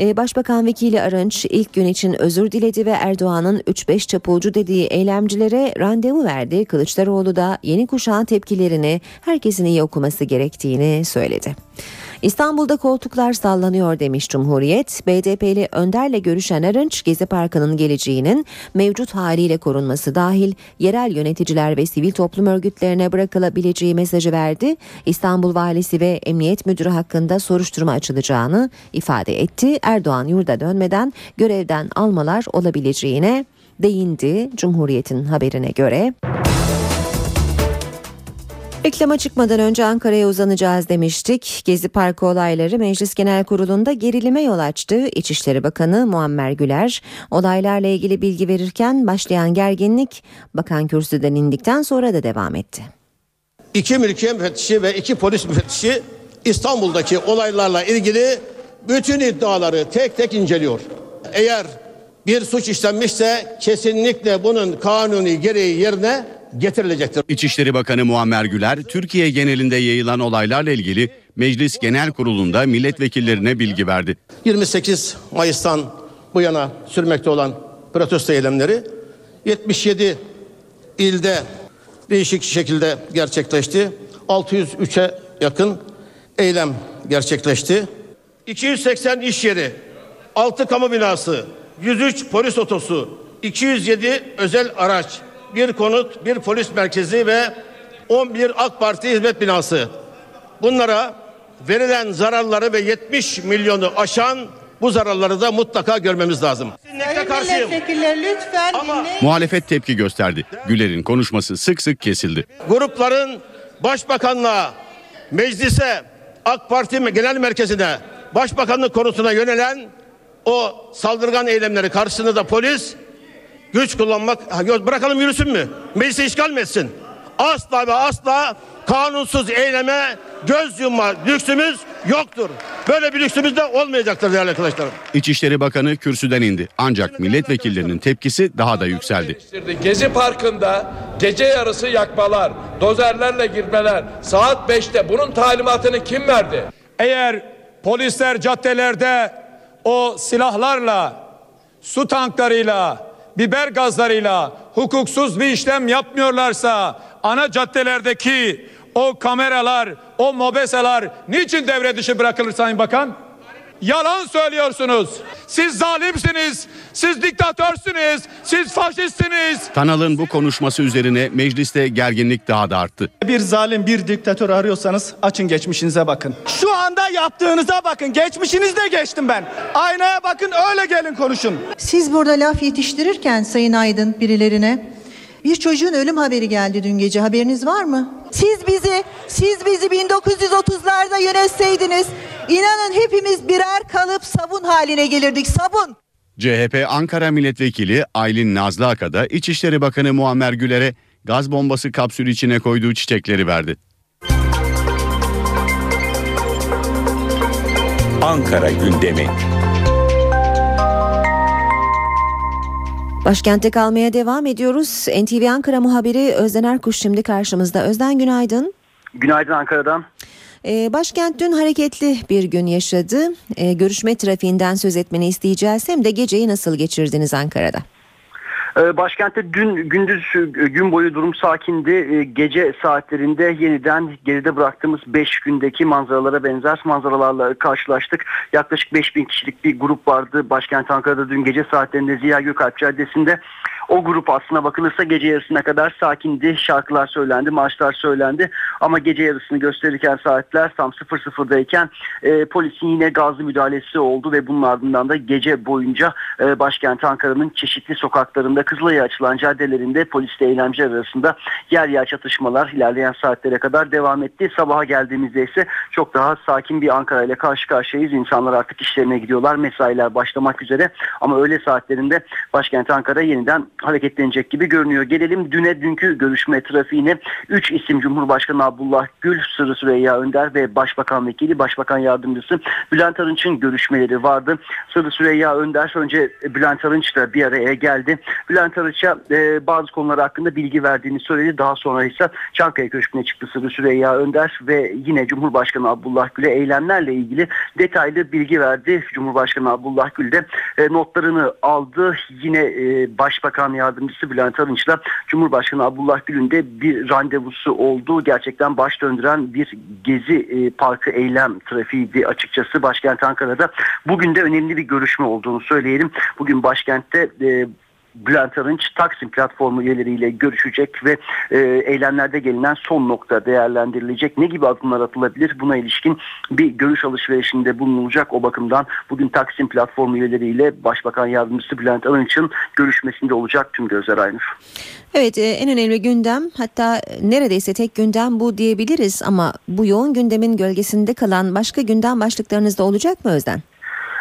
[SPEAKER 1] Ee, Başbakan Vekili Arınç ilk gün için özür diledi ve Erdoğan'ın 3-5 çapulcu dediği eylemcilere randevu verdi. Kılıçdaroğlu da yeni kuşağın tepkilerini herkesin iyi okuması gerektiğini söyledi. İstanbul'da koltuklar sallanıyor demiş Cumhuriyet. BDP'li Önder'le görüşen Arınç, Gezi Parkı'nın geleceğinin mevcut haliyle korunması dahil yerel yöneticiler ve sivil toplum örgütlerine bırakılabileceği mesajı verdi. İstanbul Valisi ve Emniyet Müdürü hakkında soruşturma açılacağını ifade etti. Erdoğan yurda dönmeden görevden almalar olabileceğine değindi Cumhuriyet'in haberine göre. Reklama çıkmadan önce Ankara'ya uzanacağız demiştik. Gezi Parkı olayları Meclis Genel Kurulu'nda gerilime yol açtı. İçişleri Bakanı Muammer Güler olaylarla ilgili bilgi verirken başlayan gerginlik bakan kürsüden indikten sonra da devam etti.
[SPEAKER 16] İki mülkiye müfettişi ve iki polis müfettişi İstanbul'daki olaylarla ilgili bütün iddiaları tek tek inceliyor. Eğer bir suç işlenmişse kesinlikle bunun kanuni gereği yerine getirilecektir.
[SPEAKER 9] İçişleri Bakanı Muammer Güler, Türkiye genelinde yayılan olaylarla ilgili Meclis Genel Kurulu'nda milletvekillerine bilgi verdi.
[SPEAKER 16] 28 Mayıs'tan bu yana sürmekte olan protesto eylemleri 77 ilde değişik şekilde gerçekleşti. 603'e yakın eylem gerçekleşti. 280 iş yeri, 6 kamu binası, 103 polis otosu, 207 özel araç, bir konut, bir polis merkezi ve 11 AK Parti hizmet binası. Bunlara verilen zararları ve 70 milyonu aşan bu zararları da mutlaka görmemiz lazım.
[SPEAKER 17] Lütfen dinleyin.
[SPEAKER 9] Muhalefet tepki gösterdi. Güler'in konuşması sık sık kesildi.
[SPEAKER 16] Grupların başbakanlığa, meclise, AK Parti Genel Merkezi'ne, başbakanlık konusuna yönelen o saldırgan eylemleri karşısında da polis güç kullanmak Ha, bırakalım yürüsün mü? Meclisi işgal mi etsin? Asla ve asla kanunsuz eyleme göz yumma lüksümüz yoktur. Böyle bir lüksümüz de olmayacaktır değerli arkadaşlarım.
[SPEAKER 9] İçişleri Bakanı kürsüden indi. Ancak milletvekillerinin tepkisi daha da yükseldi.
[SPEAKER 18] Gezi Parkı'nda gece yarısı yakmalar, dozerlerle girmeler, saat 5'te bunun talimatını kim verdi?
[SPEAKER 19] Eğer polisler caddelerde o silahlarla, su tanklarıyla, biber gazlarıyla hukuksuz bir işlem yapmıyorlarsa ana caddelerdeki o kameralar, o mobeseler niçin devre dışı bırakılır Sayın Bakan? Yalan söylüyorsunuz. Siz zalimsiniz. Siz diktatörsünüz. Siz faşistsiniz.
[SPEAKER 9] Kanalın bu konuşması üzerine mecliste gerginlik daha da arttı.
[SPEAKER 20] Bir zalim bir diktatör arıyorsanız açın geçmişinize bakın. Şu anda yaptığınıza bakın. Geçmişinizde geçtim ben. Aynaya bakın öyle gelin konuşun.
[SPEAKER 17] Siz burada laf yetiştirirken Sayın Aydın birilerine bir çocuğun ölüm haberi geldi dün gece haberiniz var mı? Siz bizi siz bizi 1930'larda yönetseydiniz inanın hepimiz birer kalıp sabun haline gelirdik sabun.
[SPEAKER 9] CHP Ankara Milletvekili Aylin Nazlı Aka da İçişleri Bakanı Muammer Güler'e gaz bombası kapsülü içine koyduğu çiçekleri verdi.
[SPEAKER 2] Ankara gündemi.
[SPEAKER 1] Başkentte kalmaya devam ediyoruz. NTV Ankara muhabiri Özden Erkuş şimdi karşımızda. Özden günaydın.
[SPEAKER 21] Günaydın Ankara'dan.
[SPEAKER 1] Ee, başkent dün hareketli bir gün yaşadı. Ee, görüşme trafiğinden söz etmeni isteyeceğiz. Hem de geceyi nasıl geçirdiniz Ankara'da?
[SPEAKER 21] Ee, Başkentte dün gündüz e, gün boyu durum sakindi. Gece saatlerinde yeniden geride bıraktığımız 5 gündeki manzaralara benzer manzaralarla karşılaştık. Yaklaşık 5000 kişilik bir grup vardı başkent Ankara'da dün gece saatlerinde Ziya Gökalp Caddesi'nde. O grup aslına bakılırsa gece yarısına kadar sakindi. Şarkılar söylendi, marşlar söylendi. Ama gece yarısını gösterirken saatler tam 00'dayken e, polisin yine gazlı müdahalesi oldu ve bunun ardından da gece boyunca e, başkent Ankara'nın çeşitli sokaklarında Kızılay'a açılan caddelerinde polisle eylemciler arasında yer yer çatışmalar ilerleyen saatlere kadar devam etti. Sabaha geldiğimizde ise çok daha sakin bir Ankara ile karşı karşıyayız. İnsanlar artık işlerine gidiyorlar. Mesailer başlamak üzere ama öğle saatlerinde başkent Ankara yeniden hareketlenecek gibi görünüyor. Gelelim düne dünkü görüşme trafiğine. 3 isim Cumhurbaşkanı Abdullah Gül, Sırrı Süreyya Önder ve Başbakan Vekili, Başbakan Yardımcısı Bülent Arınç'ın görüşmeleri vardı. Sırrı Süreyya Önder önce Bülent Arınç'la bir araya geldi. Bülent Arınç'a e, bazı konular hakkında bilgi verdiğini söyledi. Daha sonra ise Çankaya Köşkü'ne çıktı Sırrı Süreyya Önder ve yine Cumhurbaşkanı Abdullah Gül'e eylemlerle ilgili detaylı bilgi verdi. Cumhurbaşkanı Abdullah Gül de e, notlarını aldı. Yine e, Başbakan Yardımcısı Bülent Arınç'la Cumhurbaşkanı Abdullah Gül'ün de bir randevusu oldu. Gerçekten baş döndüren bir gezi e, parkı eylem trafiğiydi açıkçası başkent Ankara'da. Bugün de önemli bir görüşme olduğunu söyleyelim. Bugün başkentte e, Bülent Arınç Taksim platformu üyeleriyle görüşecek ve e, eylemlerde gelinen son nokta değerlendirilecek. Ne gibi adımlar atılabilir? Buna ilişkin bir görüş alışverişinde bulunulacak. O bakımdan bugün Taksim platformu üyeleriyle Başbakan Yardımcısı Bülent Arınç'ın görüşmesinde olacak tüm gözler Aynur.
[SPEAKER 1] Evet e, en önemli gündem hatta neredeyse tek gündem bu diyebiliriz ama bu yoğun gündemin gölgesinde kalan başka gündem başlıklarınız da olacak mı Özden?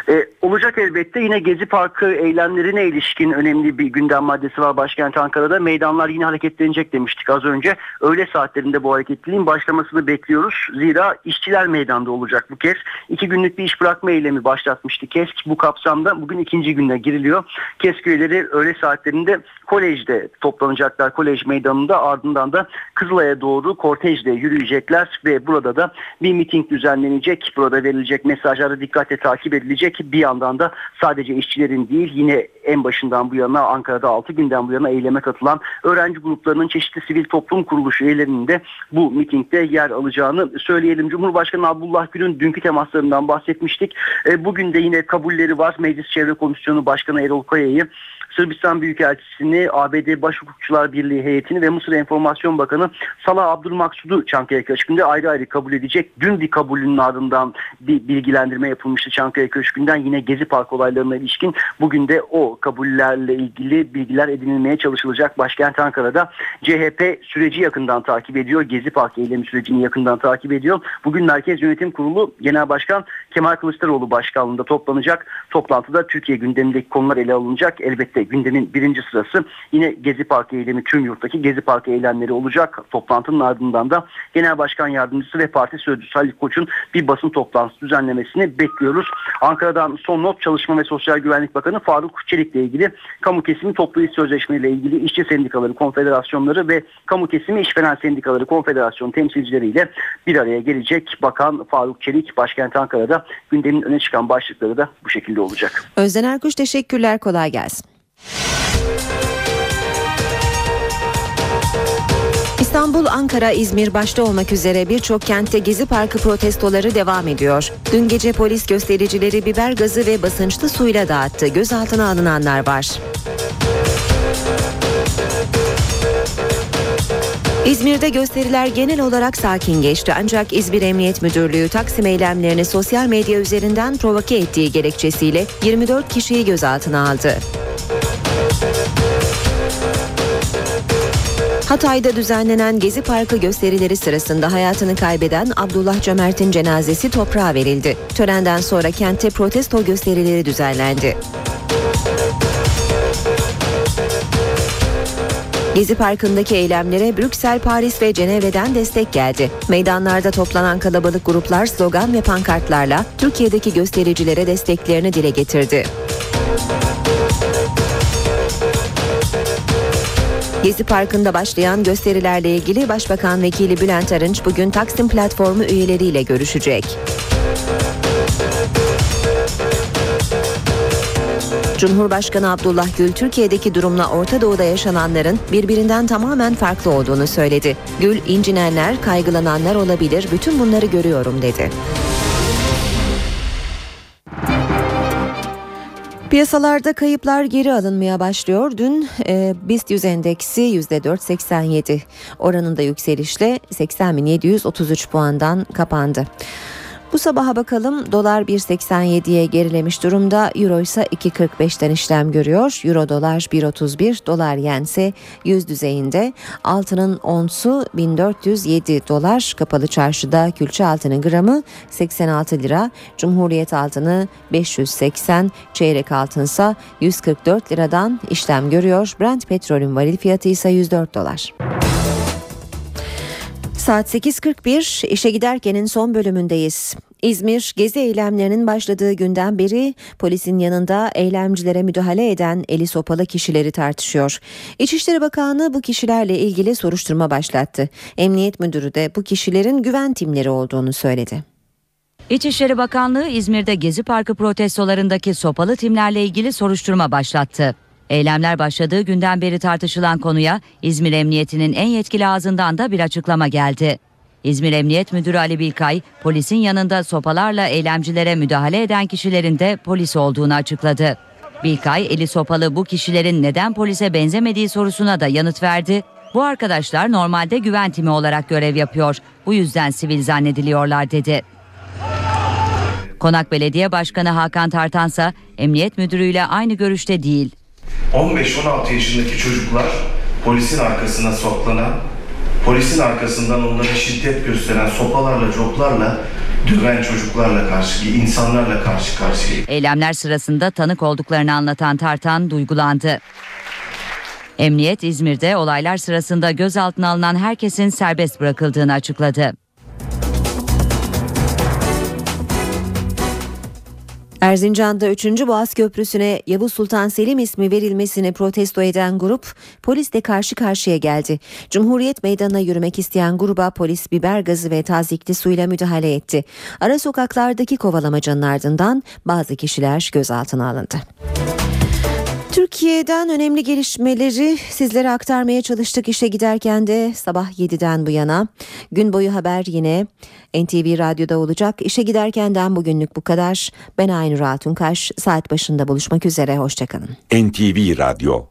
[SPEAKER 21] Ee, olacak elbette yine Gezi Parkı eylemlerine ilişkin önemli bir gündem maddesi var başkent Ankara'da. Meydanlar yine hareketlenecek demiştik az önce. Öğle saatlerinde bu hareketliliğin başlamasını bekliyoruz. Zira işçiler meydanda olacak bu kez. İki günlük bir iş bırakma eylemi başlatmıştı KESK. Bu kapsamda bugün ikinci gününe giriliyor. KESK üyeleri öğle saatlerinde kolejde toplanacaklar. Kolej meydanında ardından da Kızılay'a doğru kortejle yürüyecekler ve burada da bir miting düzenlenecek. Burada verilecek mesajları dikkatle takip edilecek. Bir yandan da sadece işçilerin değil yine en başından bu yana Ankara'da 6 günden bu yana eyleme katılan öğrenci gruplarının çeşitli sivil toplum kuruluşu üyelerinin de bu mitingde yer alacağını söyleyelim. Cumhurbaşkanı Abdullah Gül'ün dünkü temaslarından bahsetmiştik. E, bugün de yine kabulleri var. Meclis Çevre Komisyonu Başkanı Erol Kaya'yı Sırbistan Büyükelçisini, ABD Baş Hukukçular Birliği heyetini ve Mısır Enformasyon Bakanı Salah Abdülmaksud'u Çankaya Köşkü'nde ayrı ayrı kabul edecek. Dün bir kabulünün ardından bir bilgilendirme yapılmıştı Çankaya Köşkü'nden. Yine Gezi Park olaylarına ilişkin bugün de o kabullerle ilgili bilgiler edinilmeye çalışılacak. Başkent Ankara'da CHP süreci yakından takip ediyor. Gezi Park eylemi sürecini yakından takip ediyor. Bugün Merkez Yönetim Kurulu Genel Başkan Kemal Kılıçdaroğlu başkanlığında toplanacak. Toplantıda Türkiye gündemindeki konular ele alınacak. Elbette gündemin birinci sırası yine Gezi Parkı eylemi tüm yurttaki Gezi Parkı eylemleri olacak. Toplantının ardından da Genel Başkan Yardımcısı ve Parti Sözcüsü Halil Koç'un bir basın toplantısı düzenlemesini bekliyoruz. Ankara'dan son not Çalışma ve Sosyal Güvenlik Bakanı Faruk Çelik'le ilgili kamu kesimi toplu iş sözleşmeleriyle ilgili işçi sendikaları, konfederasyonları ve kamu kesimi işveren sendikaları konfederasyon temsilcileriyle bir araya gelecek. Bakan Faruk Çelik başkent Ankara'da gündemin öne çıkan başlıkları da bu şekilde olacak.
[SPEAKER 1] Özden Erkuş teşekkürler kolay gelsin. İstanbul, Ankara, İzmir başta olmak üzere birçok kentte Gezi Parkı protestoları devam ediyor. Dün gece polis göstericileri biber gazı ve basınçlı suyla dağıttı. Gözaltına alınanlar var. İzmir'de gösteriler genel olarak sakin geçti ancak İzmir Emniyet Müdürlüğü Taksim eylemlerini sosyal medya üzerinden provoke ettiği gerekçesiyle 24 kişiyi gözaltına aldı. Hatay'da düzenlenen Gezi Parkı gösterileri sırasında hayatını kaybeden Abdullah Cömert'in cenazesi toprağa verildi. Törenden sonra kentte protesto gösterileri düzenlendi. Gezi Parkı'ndaki eylemlere Brüksel, Paris ve Cenevre'den destek geldi. Meydanlarda toplanan kalabalık gruplar slogan ve pankartlarla Türkiye'deki göstericilere desteklerini dile getirdi. Gezi Parkı'nda başlayan gösterilerle ilgili Başbakan Vekili Bülent Arınç bugün Taksim platformu üyeleriyle görüşecek. Cumhurbaşkanı Abdullah Gül Türkiye'deki durumla Orta Doğu'da yaşananların birbirinden tamamen farklı olduğunu söyledi. Gül incinenler, kaygılananlar olabilir, bütün bunları görüyorum dedi. Piyasalarda kayıplar geri alınmaya başlıyor. Dün e, BIST 100 endeksi %4.87 oranında yükselişle 80.733 puandan kapandı. Bu sabaha bakalım dolar 1.87'ye gerilemiş durumda. Euro ise 2.45'ten işlem görüyor. Euro dolar 1.31, dolar yen ise 100 düzeyinde. Altının onsu 1407 dolar. Kapalı çarşıda külçe altının gramı 86 lira. Cumhuriyet altını 580, çeyrek altınsa 144 liradan işlem görüyor. Brent petrolün varil fiyatı ise 104 dolar. Saat 8.41 işe giderkenin son bölümündeyiz. İzmir gezi eylemlerinin başladığı günden beri polisin yanında eylemcilere müdahale eden eli sopalı kişileri tartışıyor. İçişleri Bakanı bu kişilerle ilgili soruşturma başlattı. Emniyet Müdürü de bu kişilerin güven timleri olduğunu söyledi.
[SPEAKER 3] İçişleri Bakanlığı İzmir'de Gezi Parkı protestolarındaki sopalı timlerle ilgili soruşturma başlattı. Eylemler başladığı günden beri tartışılan konuya İzmir Emniyeti'nin en yetkili ağzından da bir açıklama geldi. İzmir Emniyet Müdürü Ali Bilkay, polisin yanında sopalarla eylemcilere müdahale eden kişilerin de polis olduğunu açıkladı. Bilkay, eli sopalı bu kişilerin neden polise benzemediği sorusuna da yanıt verdi. Bu arkadaşlar normalde güven timi olarak görev yapıyor. Bu yüzden sivil zannediliyorlar dedi. Konak Belediye Başkanı Hakan Tartansa, Emniyet Müdürüyle aynı görüşte değil.
[SPEAKER 22] 15-16 yaşındaki çocuklar polisin arkasına soklanan, polisin arkasından onlara şiddet gösteren sopalarla, coplarla döven çocuklarla karşı, insanlarla karşı karşıya.
[SPEAKER 3] Eylemler sırasında tanık olduklarını anlatan Tartan duygulandı. Emniyet İzmir'de olaylar sırasında gözaltına alınan herkesin serbest bırakıldığını açıkladı.
[SPEAKER 1] Erzincan'da 3. Boğaz Köprüsü'ne Yavuz Sultan Selim ismi verilmesini protesto eden grup polisle karşı karşıya geldi. Cumhuriyet Meydanı'na yürümek isteyen gruba polis biber gazı ve tazikli suyla müdahale etti. Ara sokaklardaki kovalamacanın ardından bazı kişiler gözaltına alındı. Türkiye'den önemli gelişmeleri sizlere aktarmaya çalıştık işe giderken de sabah 7'den bu yana. Gün boyu haber yine NTV Radyo'da olacak. İşe giderkenden bugünlük bu kadar. Ben Aynur Altunkaş. Saat başında buluşmak üzere. Hoşçakalın.
[SPEAKER 2] NTV Radyo